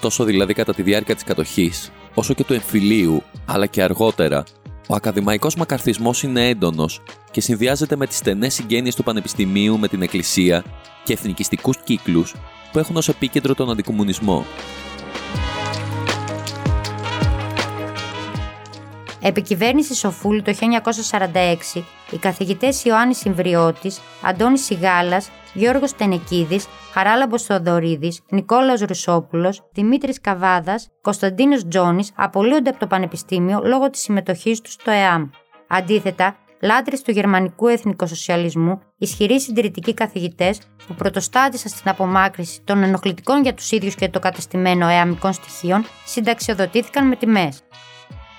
Τόσο δηλαδή κατά τη διάρκεια της κατοχής, όσο και του εμφυλίου, αλλά και αργότερα, ο ακαδημαϊκός μακαρθισμός είναι έντονος και συνδυάζεται με τις στενές συγγένειες του Πανεπιστημίου με την Εκκλησία και εθνικιστικούς κύκλους που έχουν ως επίκεντρο τον αντικομουνισμό. Επικυβέρνηση Σοφούλου το 1946, οι καθηγητές Ιωάννης Συμβριώτης, Αντώνης Σιγάλας, Γιώργος Τενεκίδης, Χαράλαμπος Θοδωρίδης, Νικόλαος Ρουσόπουλος, Δημήτρης Καβάδας, Κωνσταντίνος Τζόνης απολύονται από το Πανεπιστήμιο λόγω της συμμετοχής τους στο ΕΑΜ. Αντίθετα, λάτρε του γερμανικού εθνικοσοσιαλισμού, ισχυροί συντηρητικοί καθηγητές που πρωτοστάτησαν στην απομάκρυση των ενοχλητικών για τους ίδιους και το κατεστημένο ΕΑΜικών στοιχείων, συνταξιοδοτήθηκαν με τιμές.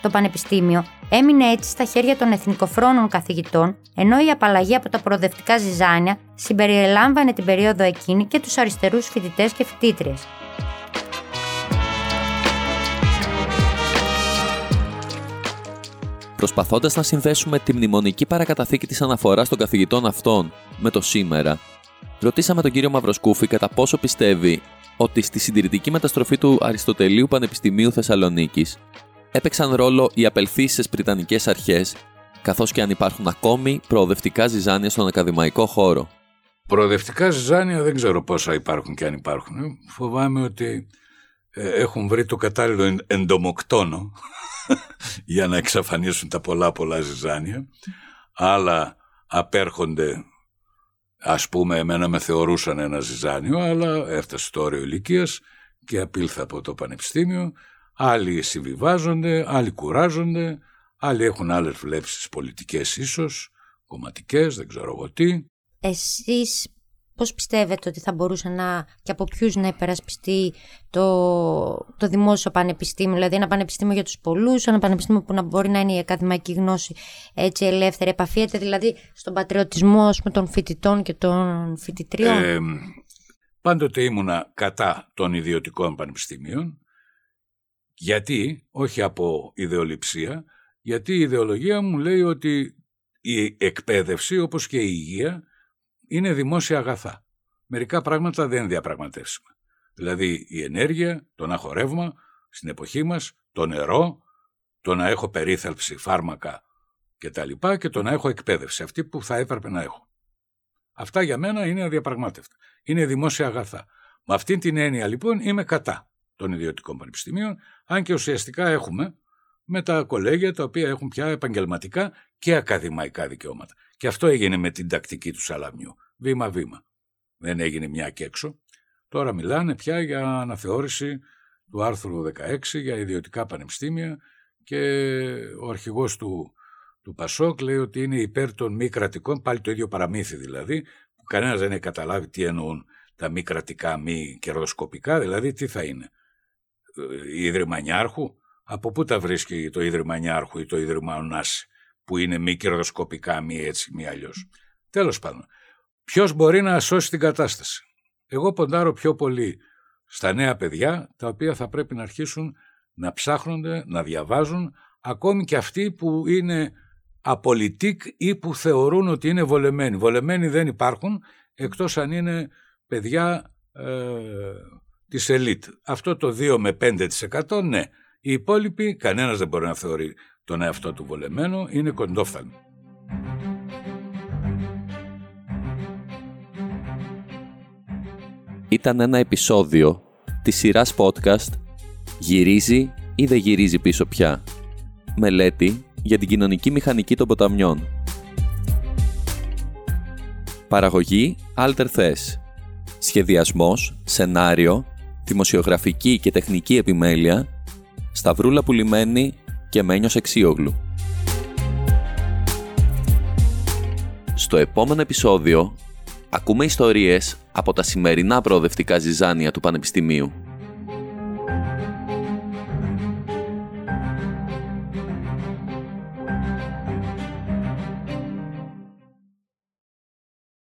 Το Πανεπιστήμιο έμεινε έτσι στα χέρια των εθνικοφρόνων καθηγητών, ενώ η απαλλαγή από τα προοδευτικά ζυζάνια συμπεριελάμβανε την περίοδο εκείνη και τους αριστερούς φοιτητές και φοιτήτριες. Προσπαθώντας να συνδέσουμε τη μνημονική παρακαταθήκη της αναφοράς των καθηγητών αυτών με το σήμερα, ρωτήσαμε τον κύριο Μαυροσκούφη κατά πόσο πιστεύει ότι στη συντηρητική μεταστροφή του Αριστοτελείου Πανεπιστημίου Θεσσαλονίκης έπαιξαν ρόλο οι απελθήσεις Βρυτανικές αρχές, καθώς και αν υπάρχουν ακόμη προοδευτικά ζυζάνια στον ακαδημαϊκό χώρο. Προοδευτικά ζυζάνια δεν ξέρω πόσα υπάρχουν και αν υπάρχουν. Φοβάμαι ότι ε, έχουν βρει το κατάλληλο εντομοκτόνο για να εξαφανίσουν τα πολλά πολλά ζυζάνια. Άλλα απέρχονται, ας πούμε, εμένα με θεωρούσαν ένα ζυζάνιο, αλλά έφτασε στο όριο ηλικίας και απήλθα από το πανεπιστήμιο Άλλοι συμβιβάζονται, άλλοι κουράζονται, Άλλοι έχουν άλλες βλέψεις πολιτικές ίσως, κομματικές, δεν ξέρω εγώ τι. Εσείς πώς πιστεύετε ότι θα μπορούσε να και από ποιους να υπερασπιστεί το, το δημόσιο πανεπιστήμιο, δηλαδή ένα πανεπιστήμιο για τους πολλούς, ένα πανεπιστήμιο που να μπορεί να είναι η ακαδημαϊκή γνώση έτσι ελεύθερη, επαφίεται δηλαδή στον πατριωτισμό με των φοιτητών και των φοιτητριών; Ε, πάντοτε ήμουνα κατά των ιδιωτικών πανεπιστήμιων, γιατί, όχι από ιδεολειψία, γιατί η ιδεολογία μου λέει ότι η εκπαίδευση όπως και η υγεία είναι δημόσια αγαθά. Μερικά πράγματα δεν διαπραγματεύσιμα. Δηλαδή η ενέργεια, το να έχω ρεύμα στην εποχή μας, το νερό, το να έχω περίθαλψη, φάρμακα κτλ. Και, και το να έχω εκπαίδευση, αυτή που θα έπρεπε να έχω. Αυτά για μένα είναι αδιαπραγμάτευτα. Είναι δημόσια αγαθά. Με αυτήν την έννοια λοιπόν είμαι κατά των ιδιωτικών πανεπιστημίων, αν και ουσιαστικά έχουμε με τα κολέγια τα οποία έχουν πια επαγγελματικά και ακαδημαϊκά δικαιώματα. Και αυτό έγινε με την τακτική του Σαλαμιού. Βήμα-βήμα. Δεν έγινε μια και έξω. Τώρα μιλάνε πια για αναθεώρηση του άρθρου 16 για ιδιωτικά πανεπιστήμια και ο αρχηγός του, του Πασόκ λέει ότι είναι υπέρ των μη κρατικών, πάλι το ίδιο παραμύθι δηλαδή, που κανένας δεν έχει καταλάβει τι εννοούν τα μη κρατικά, μη κερδοσκοπικά, δηλαδή τι θα είναι. Ε, η Ίδρυμα Νιάρχου, από πού τα βρίσκει το Ίδρυμα Νιάρχου ή το Ίδρυμα Ονάση, που είναι μη κερδοσκοπικά, μη έτσι, μη αλλιώς; Τέλος πάντων, ποιος μπορεί να σώσει την κατάσταση; Εγώ ποντάρω πιο πολύ στα νέα παιδιά, τα οποία θα πρέπει να αρχίσουν να ψάχνονται, να διαβάζουν, ακόμη και αυτοί που είναι απολυτικ ή που θεωρούν ότι είναι βολεμένοι. Βολεμένοι δεν υπάρχουν, εκτός αν είναι παιδιά ε, της ελίτ. Αυτό το 2 με 5% ναι. Οι υπόλοιποι, κανένας δεν μπορεί να θεωρεί τον εαυτό του βολεμένο, είναι κοντόφθαλμο. Ήταν ένα επεισόδιο της σειράς podcast «Γυρίζει ή δεν γυρίζει πίσω πια» μελέτη για την κοινωνική μηχανική των ποταμιών. Παραγωγή Alter Thes. Σχεδιασμός, σενάριο, δημοσιογραφική και τεχνική επιμέλεια Σταυρούλα Πουλημένη και Μένιος Εξίογλου. Στο επόμενο επεισόδιο ακούμε ιστορίες από τα σημερινά προοδευτικά ζυζάνια του Πανεπιστημίου.